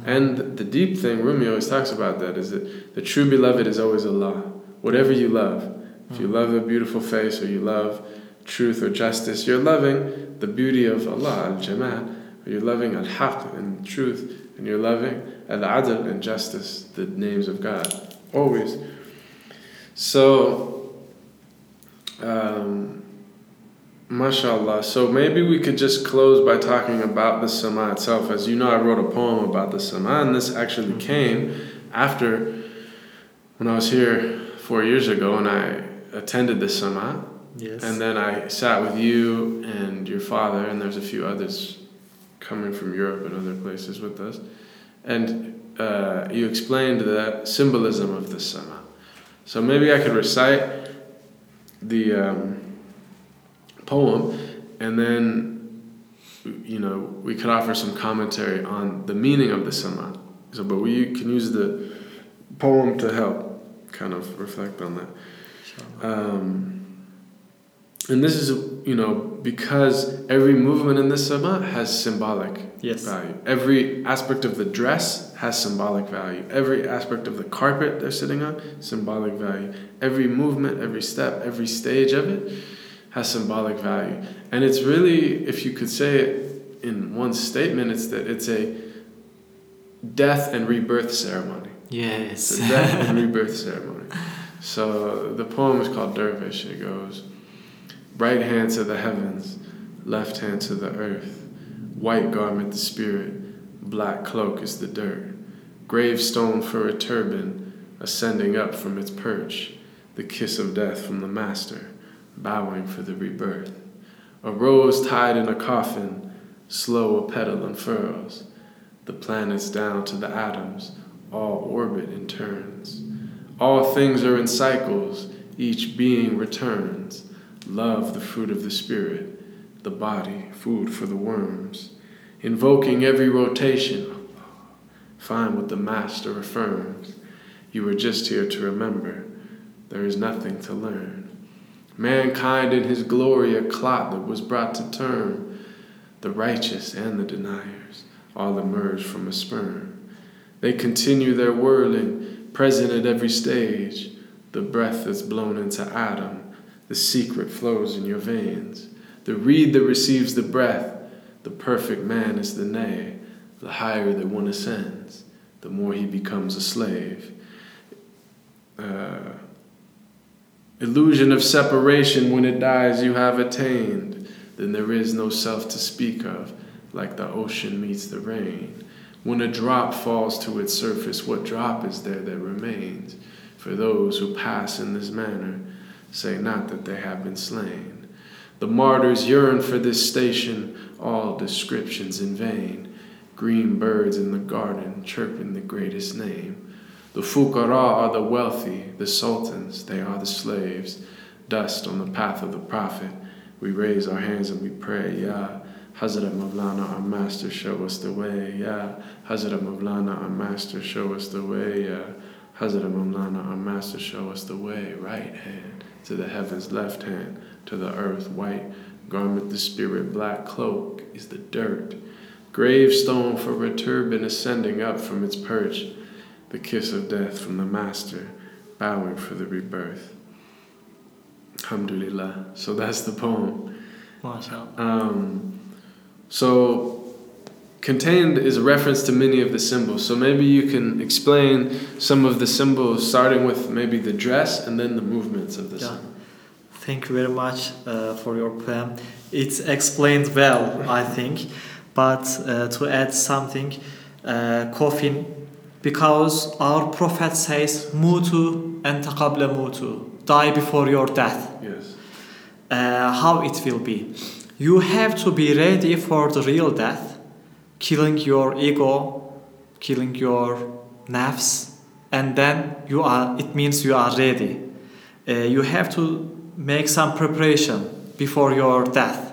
And, the deep thing, Rumi always talks about that, is that the true beloved is always Allah. Whatever you love, if you love a beautiful face or you love truth or justice, you're loving the beauty of Allah, al Jamal, or you're loving al Haq and truth and you're loving. Al-adl and justice, the names of God, always. So, um, mashallah. So maybe we could just close by talking about the sama itself. As you know, I wrote a poem about the sama, and this actually came after when I was here four years ago and I attended the sama. Yes. And then I sat with you and your father, and there's a few others coming from Europe and other places with us. And uh, you explained the symbolism of the sama. So maybe I could recite the um, poem, and then, you know, we could offer some commentary on the meaning of the sama. So, but we can use the poem to help kind of reflect on that. Um, and this is, you know, because every movement in the sama has symbolic Yes. value. Every aspect of the dress has symbolic value. Every aspect of the carpet they're sitting on, symbolic value. Every movement, every step, every stage of it has symbolic value. And it's really, if you could say it in one statement, it's that it's a death and rebirth ceremony. Yes. It's a death and rebirth ceremony. So the poem is called Dervish. It goes, right hand to the heavens, left hand to the earth. White garment the spirit, black cloak is the dirt. Gravestone for a turban, ascending up from its perch. The kiss of death from the master, bowing for the rebirth. A rose tied in a coffin, slow a petal unfurls. The planets down to the atoms, all orbit in turns. All things are in cycles, each being returns. Love, the fruit of the spirit, the body, food for the worms. Invoking every rotation, find what the master affirms. You were just here to remember, there is nothing to learn. Mankind in his glory, a clot that was brought to term. The righteous and the deniers all emerge from a sperm. They continue their whirling, present at every stage. The breath that's blown into Adam, the secret flows in your veins. The reed that receives the breath, the perfect man is the nay. The higher that one ascends, the more he becomes a slave. Uh, illusion of separation, when it dies, you have attained. Then there is no self to speak of, like the ocean meets the rain. When a drop falls to its surface, what drop is there that remains? For those who pass in this manner, say not that they have been slain. The martyrs yearn for this station, all descriptions in vain. Green birds in the garden chirping the greatest name. The fuqara are the wealthy, the sultans, they are the slaves. Dust on the path of the prophet. We raise our hands and we pray, Ya Hazrat Mawlana, our master, show us the way. Ya Hazrat Mawlana, our master, show us the way. Ya Hazrat Mawlana, our master, show us the way. Right hand to the heavens, left hand to the earth, white garment the spirit, black cloak is the dirt. Gravestone for a turban ascending up from its perch, the kiss of death from the master, bowing for the rebirth. Alhamdulillah. So that's the poem. Um, so contained is a reference to many of the symbols. So maybe you can explain some of the symbols, starting with maybe the dress and then the movements of the Yeah. symbol. Thank you very much uh, for your poem. It's explained well, I think. But uh, to add something, uh, coffin, because our prophet says, "Mutu and taqabla mutu," die before your death. Yes. uh, how it will be. You have to be ready for the real death, killing your ego, killing your nafs, and then you are. It means you are ready. Uh, you have to make some preparation before your death,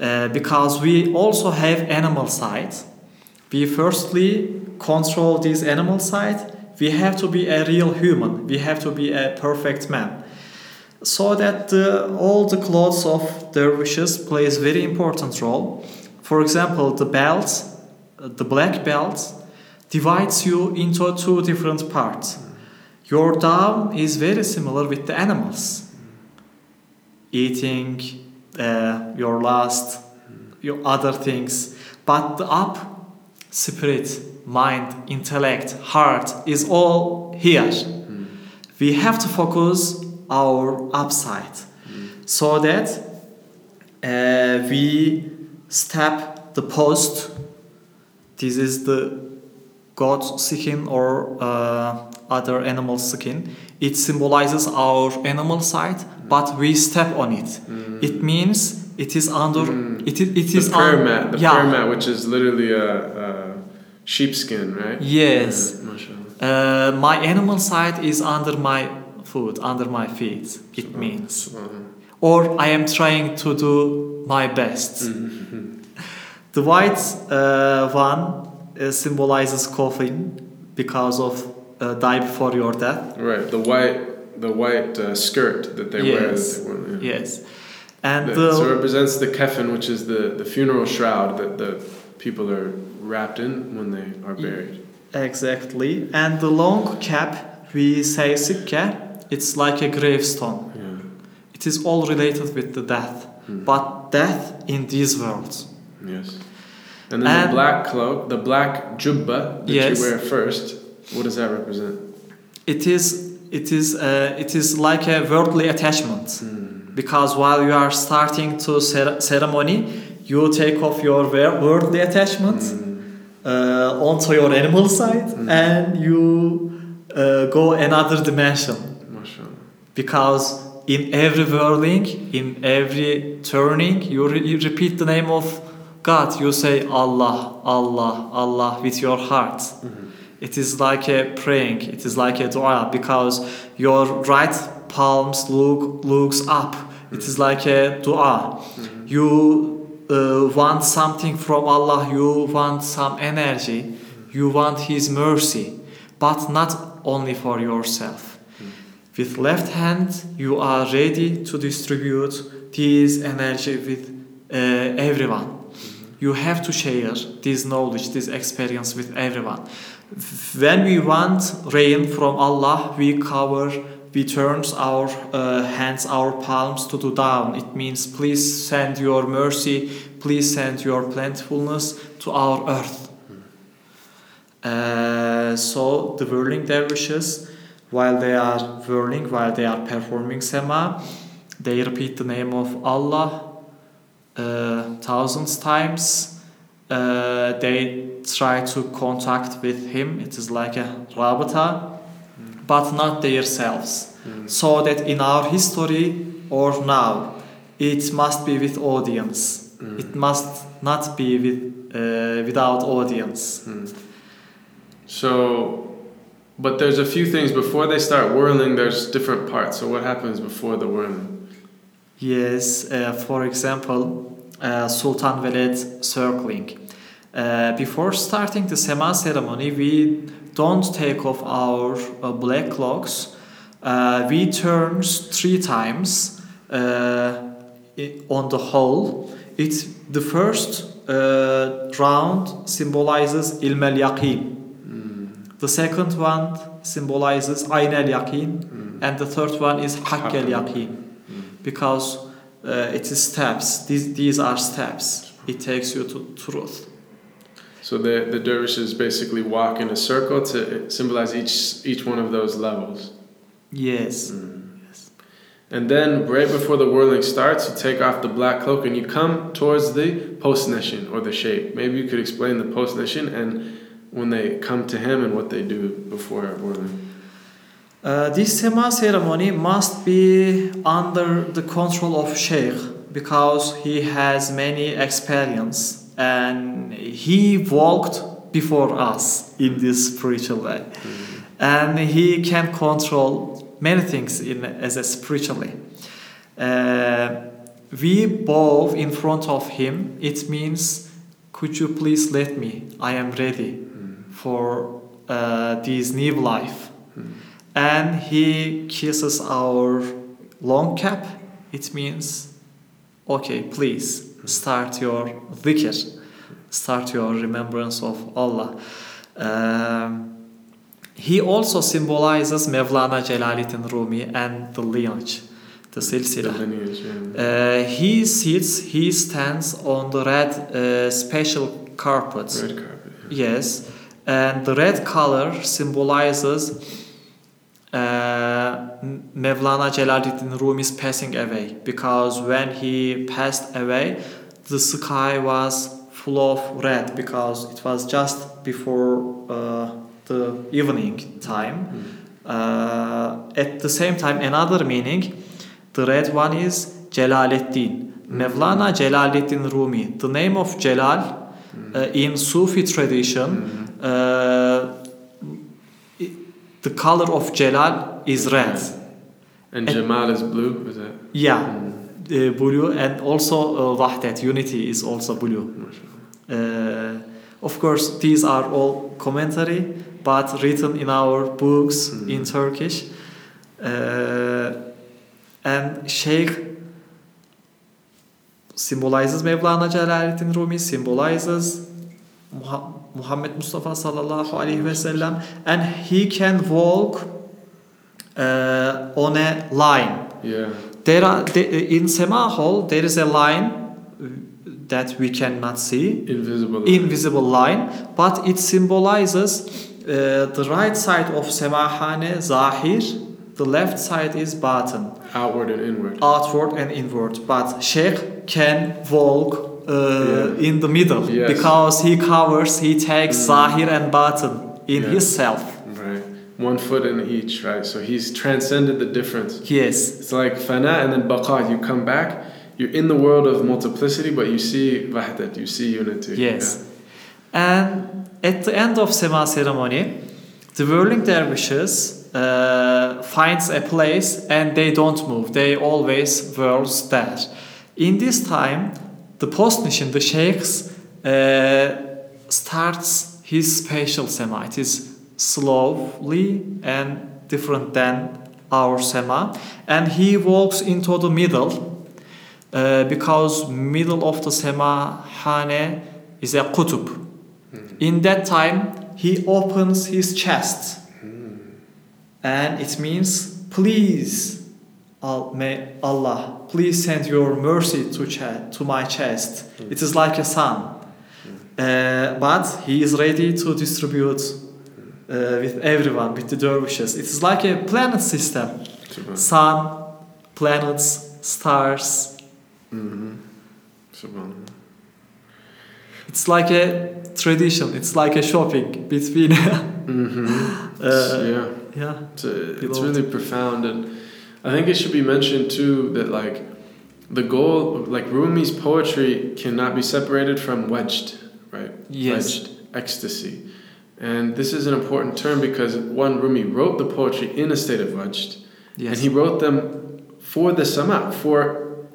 uh, because we also have animal side. We firstly control this animal side. We have to be a real human. We have to be a perfect man so that the, all the clothes of dervishes plays very important role. For example, the belt, uh, the black belt, divides you into two different parts. Your down is very similar with the animals, eating uh, your last, your other things, but the up spirit, mind, intellect, heart is all here. We have to focus our upside so that uh, we step the post. This is the God skin or uh, other animal skin. It symbolizes our animal side, but we step on it. It means it is under. It, is- it is the mat, the yeah. mat, which is literally a, a sheepskin, right? Yes. Uh, my animal side is under my foot, under my feet. It means, or I am trying to do my best. [LAUGHS] The white uh, one uh, symbolizes coffin because of uh, die before your death. Right, the white, the white uh, skirt that they wear. That Yes. they wear yeah. Yes, and the so it represents the kefin, which is the, the funeral shroud that the people are wrapped in when they are buried. exactly, and the long cap we say sikke. It's like a gravestone. Yeah. It is all related with the death, Mhm. but death in these world. Yes. And then And- the black cloak, the black jubba that Yes. you wear first, what does that represent? It is it is uh, it is like a worldly attachment Hmm. because while you are starting to cer- ceremony, you take off your wor- worldly attachment uh, onto your animal side Mm. and you uh, go another dimension MashaAllah. because in every whirling, in every turning, you, re- you repeat the name of God. You say Allah, Allah, Allah with your heart. It is like a praying. It is like a dua because your right palms look looks up. It is like a dua. You uh, want something from Allah. You want some energy. You want His mercy, but not only for yourself. With left hand, you are ready to distribute this energy with uh, everyone. You have to share this knowledge, this experience with everyone. When we want rain from Allah, we cover, we turn our uh, hands, our palms to the down. It means, please send your mercy, please send your plentifulness to our earth. Uh, so the whirling dervishes, while they are whirling, while they are performing sema, they repeat the name of Allah uh, thousands times. Uh, they try to contact with Him. It is like a rabata, but not themselves. So that in our history or now, it must be with audience. It must not be with uh, without audience. So, but there's a few things before they start whirling. There's different parts. So what happens before the whirling? Yes, uh, for example, uh, Sultan Veled circling. Uh, before starting the Sema ceremony, we don't take off our uh, black cloaks. Uh, we turn three times uh, on the whole. It's the first uh, round symbolizes ilm yaqin. The second one symbolizes ayn al yaqin, and the third one is haqq al yaqin because uh, it is steps. These, these are steps. It takes you to truth. So the the dervishes basically walk in a circle to symbolize each each one of those levels. Yes. Yes. And then right before the whirling starts, you take off the black cloak and you come towards the post neshin or the sheikh. Maybe you could explain the post neshin and when they come to him and what they do before whirling. Uh, this Sema ceremony must be under the control of Sheikh because he has many experience and he walked before us in this spiritual way. And he can control many things in as a spiritually. Uh, we bow in front of him. It means, could you please let me? I am ready for uh, this new life. And he kisses our long cap. It means, okay, please start your dhikr, start your remembrance of Allah. Um, he also symbolizes Mevlana Jalaluddin Rumi and the lineage, the The lineage, yeah. Uh, he sits, he stands on the red uh, special carpet. Red carpet. yeah. Yes, and the red color symbolizes uh, Mevlana Jalaluddin Rumi's passing away because when he passed away, the sky was full of red because it was just before uh, the evening time. Uh, at the same time, another meaning, the red one is Jalaluddin. Mevlana Jalaluddin Rumi. The name of Jalal uh, in Sufi tradition, uh, i- the color of Jalal is red. And And- Jamal is blue, is that? Yeah, uh, blue, and also uh, Wahdat, unity is also blue. Uh, of course, these are all commentary, but written in our books Mhm. in Turkish. Uh, and Sheikh symbolizes Mevlana Celaleddin Rumi, symbolizes Muhammad Mustafa sallallahu alaihi wasallam, and he can walk uh, on a line. Yeah. There are the, in Sema Hall there is a line that we cannot see, Invisible. invisible line, but it symbolizes uh, the right side of Semahane Zahir, the left side is Batin, Outward and inward. outward and inward. But Sheikh can walk uh, Yeah. in the middle Yes. because he covers, he takes Mm. Zahir and Batin in Yeah. himself. Right. One foot in each, right? So he's transcended the difference. Yes. It's like fana and then baqa. You come back, you're in the world of multiplicity, but you see wahdat, you see unity. Yes. And at the end of Sema ceremony, the whirling dervishes uh, finds a place and they don't move. They always whirls there. In this time, the post neshin, the sheikhs, uh, starts his special Sema. It is slowly and different than our Sema. And he walks into the middle uh, because middle of the Sema Hane is a kutub. In that time, he opens his chest, and it means, "Please, May Allah, please send your mercy to cha- to my chest." It is like a sun, uh, but he is ready to distribute uh, with everyone, with the dervishes. It is like a planet system: Subhan. sun, planets, stars. Mm-hmm. It's like a tradition. It's like a shopping between. [LAUGHS] Mm-hmm. Uh, yeah. yeah. It's, a, it's really profound, and I think it should be mentioned too that like the goal, like Rumi's poetry, cannot be separated from wajd, right? Yes. Wajd ecstasy, and this is an important term because one Rumi wrote the poetry in a state of wajd, Yes. and he wrote them for the sama, for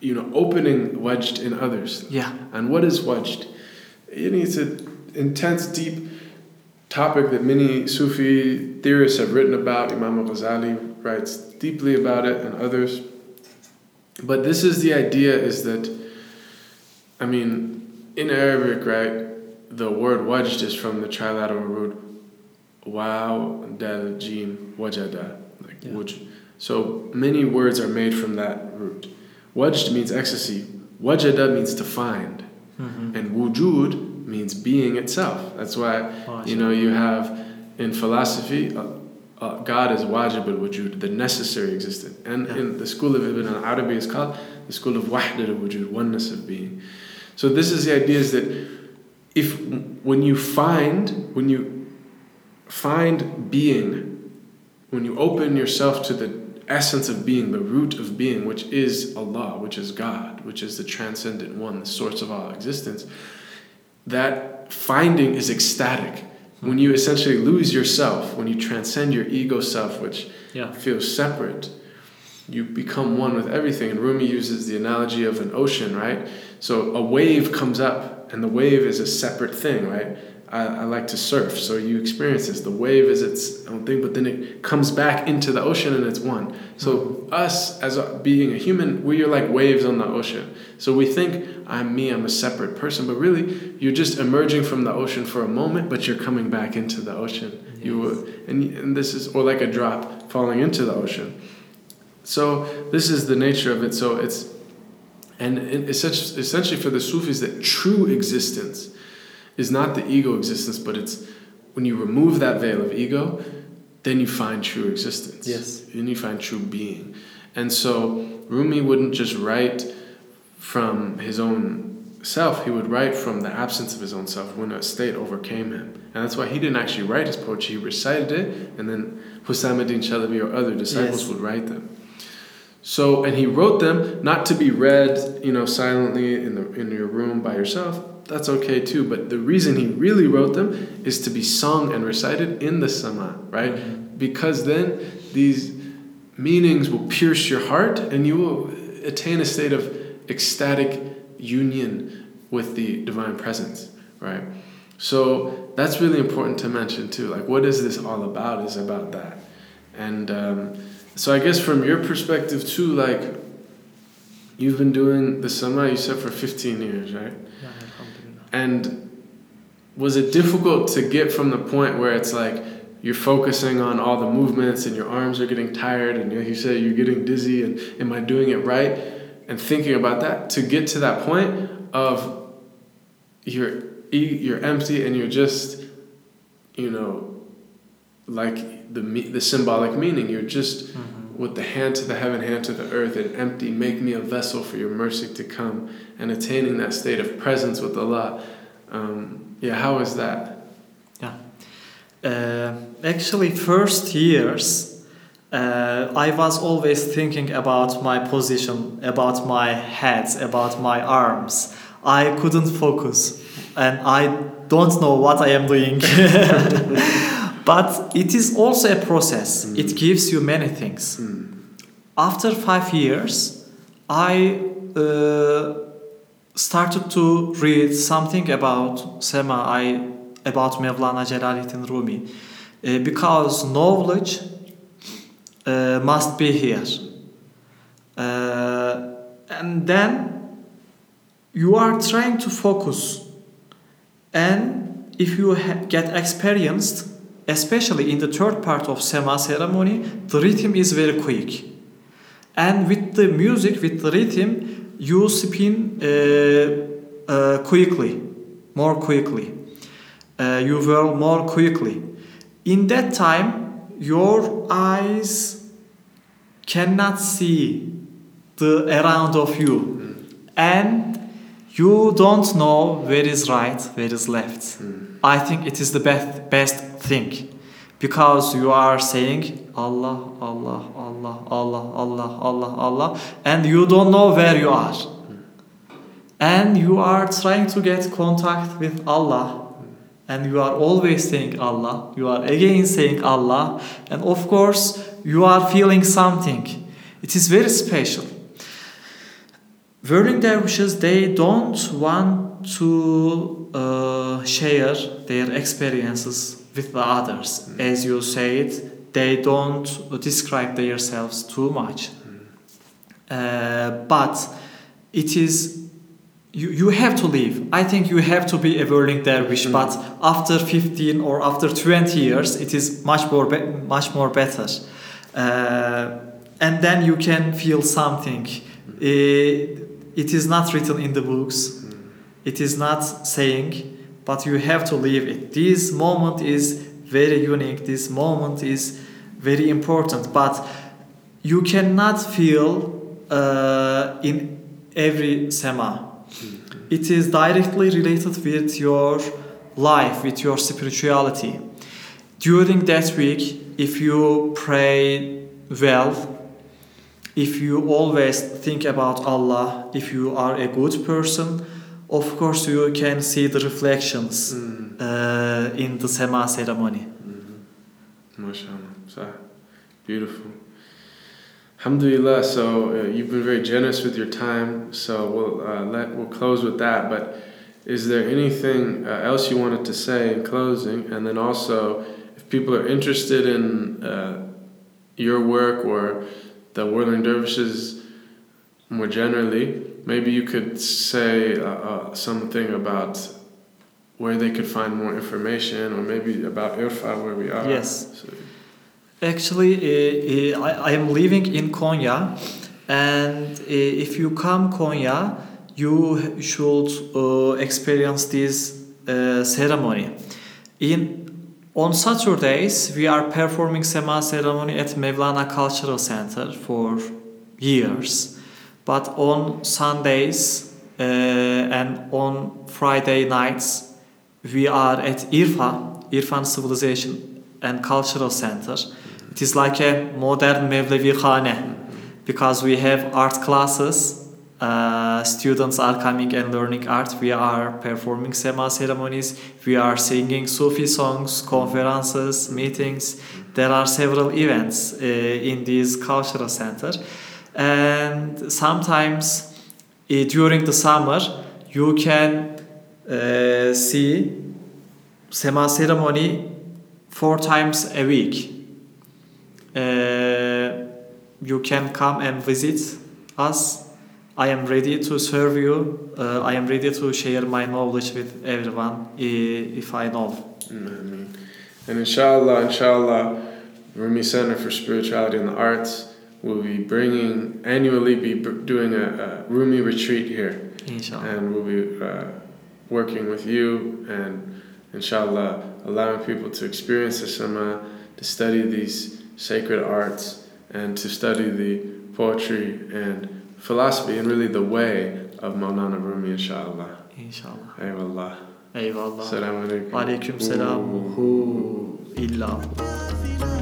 you know opening wajd in others. yeah. And what is wajd? It is an intense, deep topic that many Sufi theorists have written about. Imam al-Ghazali writes deeply about it, and others. But this is the idea: is that, I mean, in Arabic, right, the word wajd is from the trilateral root wow dal jim wajada, like Yeah. wuj. So many words are made from that root. Wajd means ecstasy. Wajada means to find. Mhm. And wujud means being itself. That's why, you know, you have in philosophy, uh, God is wajib al wujud, the necessary existence. And Yeah. in the school of Ibn al Arabi is called the school of wahdat al wujud, oneness of being. So this is the idea is that if when you find, when you find being, when you open yourself to the essence of being, the root of being, which is Allah, which is God, which is the transcendent one, the source of all existence, that finding is ecstatic. When you essentially lose yourself, when you transcend your ego self, which Yeah. feels separate, you become one with everything. And Rumi uses the analogy of an ocean, right? So a wave comes up, and the wave is a separate thing, right? I, I like to surf, so you experience this. The wave is its own thing, but then it comes back into the ocean and it's one. So, us as a, being a human, we are like waves on the ocean. So, we think, I'm me, I'm a separate person, but really, you're just emerging from the ocean for a moment, but you're coming back into the ocean. You were, and, and this is, or like a drop falling into the ocean. So, this is the nature of it. So, it's, and it's such, essentially for the Sufis that true existence is not the ego existence, but it's when you remove that veil of ego, then you find true existence. Yes. Then you find true being. And so Rumi wouldn't just write from his own self, he would write from the absence of his own self when a state overcame him. And that's why he didn't actually write his poetry, he recited it, and then Husamuddin Chalabi or other disciples Yes. would write them. So, and he wrote them not to be read, you know, silently in the in your room by yourself. That's okay too. But the reason he really wrote them is to be sung and recited in the sama, right? Because then these meanings will pierce your heart, and you will attain a state of ecstatic union with the divine presence, right? So that's really important to mention too. Like, what is this all about? Is about that, and um, so I guess from your perspective too, like you've been doing the sama, you said for fifteen years, right? Yeah. And was it difficult to get from the point where it's like you're focusing on all the movements and your arms are getting tired and you say you're getting dizzy and am I doing it right? And thinking about that to get to that point of you're you're empty and you're just you know like the the symbolic meaning you're just with the hand to the heaven, hand to the earth, and empty, make me a vessel for your mercy to come, and attaining that state of presence with Allah. Um, yeah, how is that? Uh, actually, first years, uh, I was always thinking about my position, about my head, about my arms. I couldn't focus, and I don't know what I am doing. [LAUGHS] [LAUGHS] but it is also a process. It gives you many things. After five years, I uh, started to read something about Sema. I about Mevlana Jalaluddin Rumi Uh, because knowledge uh, must be here Uh, and then you are trying to focus and if you get experienced especially in the third part of sema ceremony the rhythm is very quick. And with the music with the rhythm you spin uh, uh, quickly more quickly. Uh, you whirl more quickly. In that time your eyes cannot see the around of you. And you don't know where is right where is left. I think it is the best best thing because you are saying allah allah allah allah allah allah allah and you don't know where you are and you are trying to get contact with allah and you are always saying Allah, you are again saying Allah, and of course, you are feeling something. It is very special. Whirling dervishes, they don't want to uh, share their experiences with the others. As you said, they don't describe themselves too much. Uh, but it is you, you have to leave. I think you have to be a whirling dervish, Mm. but after 15 or after 20 years, it is much more be- much more better. Uh, and then you can feel something. Eh, it is not written in the books. It is not saying, but you have to live it. This moment is very unique. This moment is very important, but you cannot feel uh, in every sema. It is directly related with your life, with your spirituality. During that week, if you pray well, if you always think about Allah, if you are a good person, of course you can see the reflections uh, in the Sema ceremony. MashaAllah. So, beautiful. Alhamdulillah. So uh, you've been very generous with your time. So we'll uh, let we'll close with that. But is there anything uh, else you wanted to say in closing? And then also, if people are interested in uh, your work or the Whirling Dervishes more generally, maybe you could say uh, uh, something about where they could find more information, or maybe about Irfa where we are. Yes. So, Actually, uh, uh, I, I am living in Konya, and uh, if you come Konya, you should uh, experience this uh, ceremony. In on Saturdays, we are performing Sema ceremony at Mevlana Cultural Center for years. But on Sundays uh, and on Friday nights, we are at IRFA, Irfan Civilization and Cultural Center. It is like a modern Mevlevi Khane because we have art classes uh, students are coming and learning art. We are performing Sema ceremonies. We are singing Sufi songs, conferences, meetings. There are several events uh, in this cultural center. And sometimes uh, during the summer, you can uh, see Sema ceremony four times a week. Uh, you can come and visit us I am ready to serve you. I am ready to share my knowledge with everyone if I know. Amen. And inshallah, inshallah, Rumi Center for Spirituality and the Arts will be bringing, annually be doing a, a Rumi retreat here. Inshallah. And we'll be uh, working with you and inshallah allowing people to experience the Sama, to study these sacred arts, and to study the poetry and philosophy and really the way of Maulana Rumi, inshallah. Inshallah. Eyvallah. Eyvallah. Selamun Aleyküm. Aleyküm selam. Hu illa.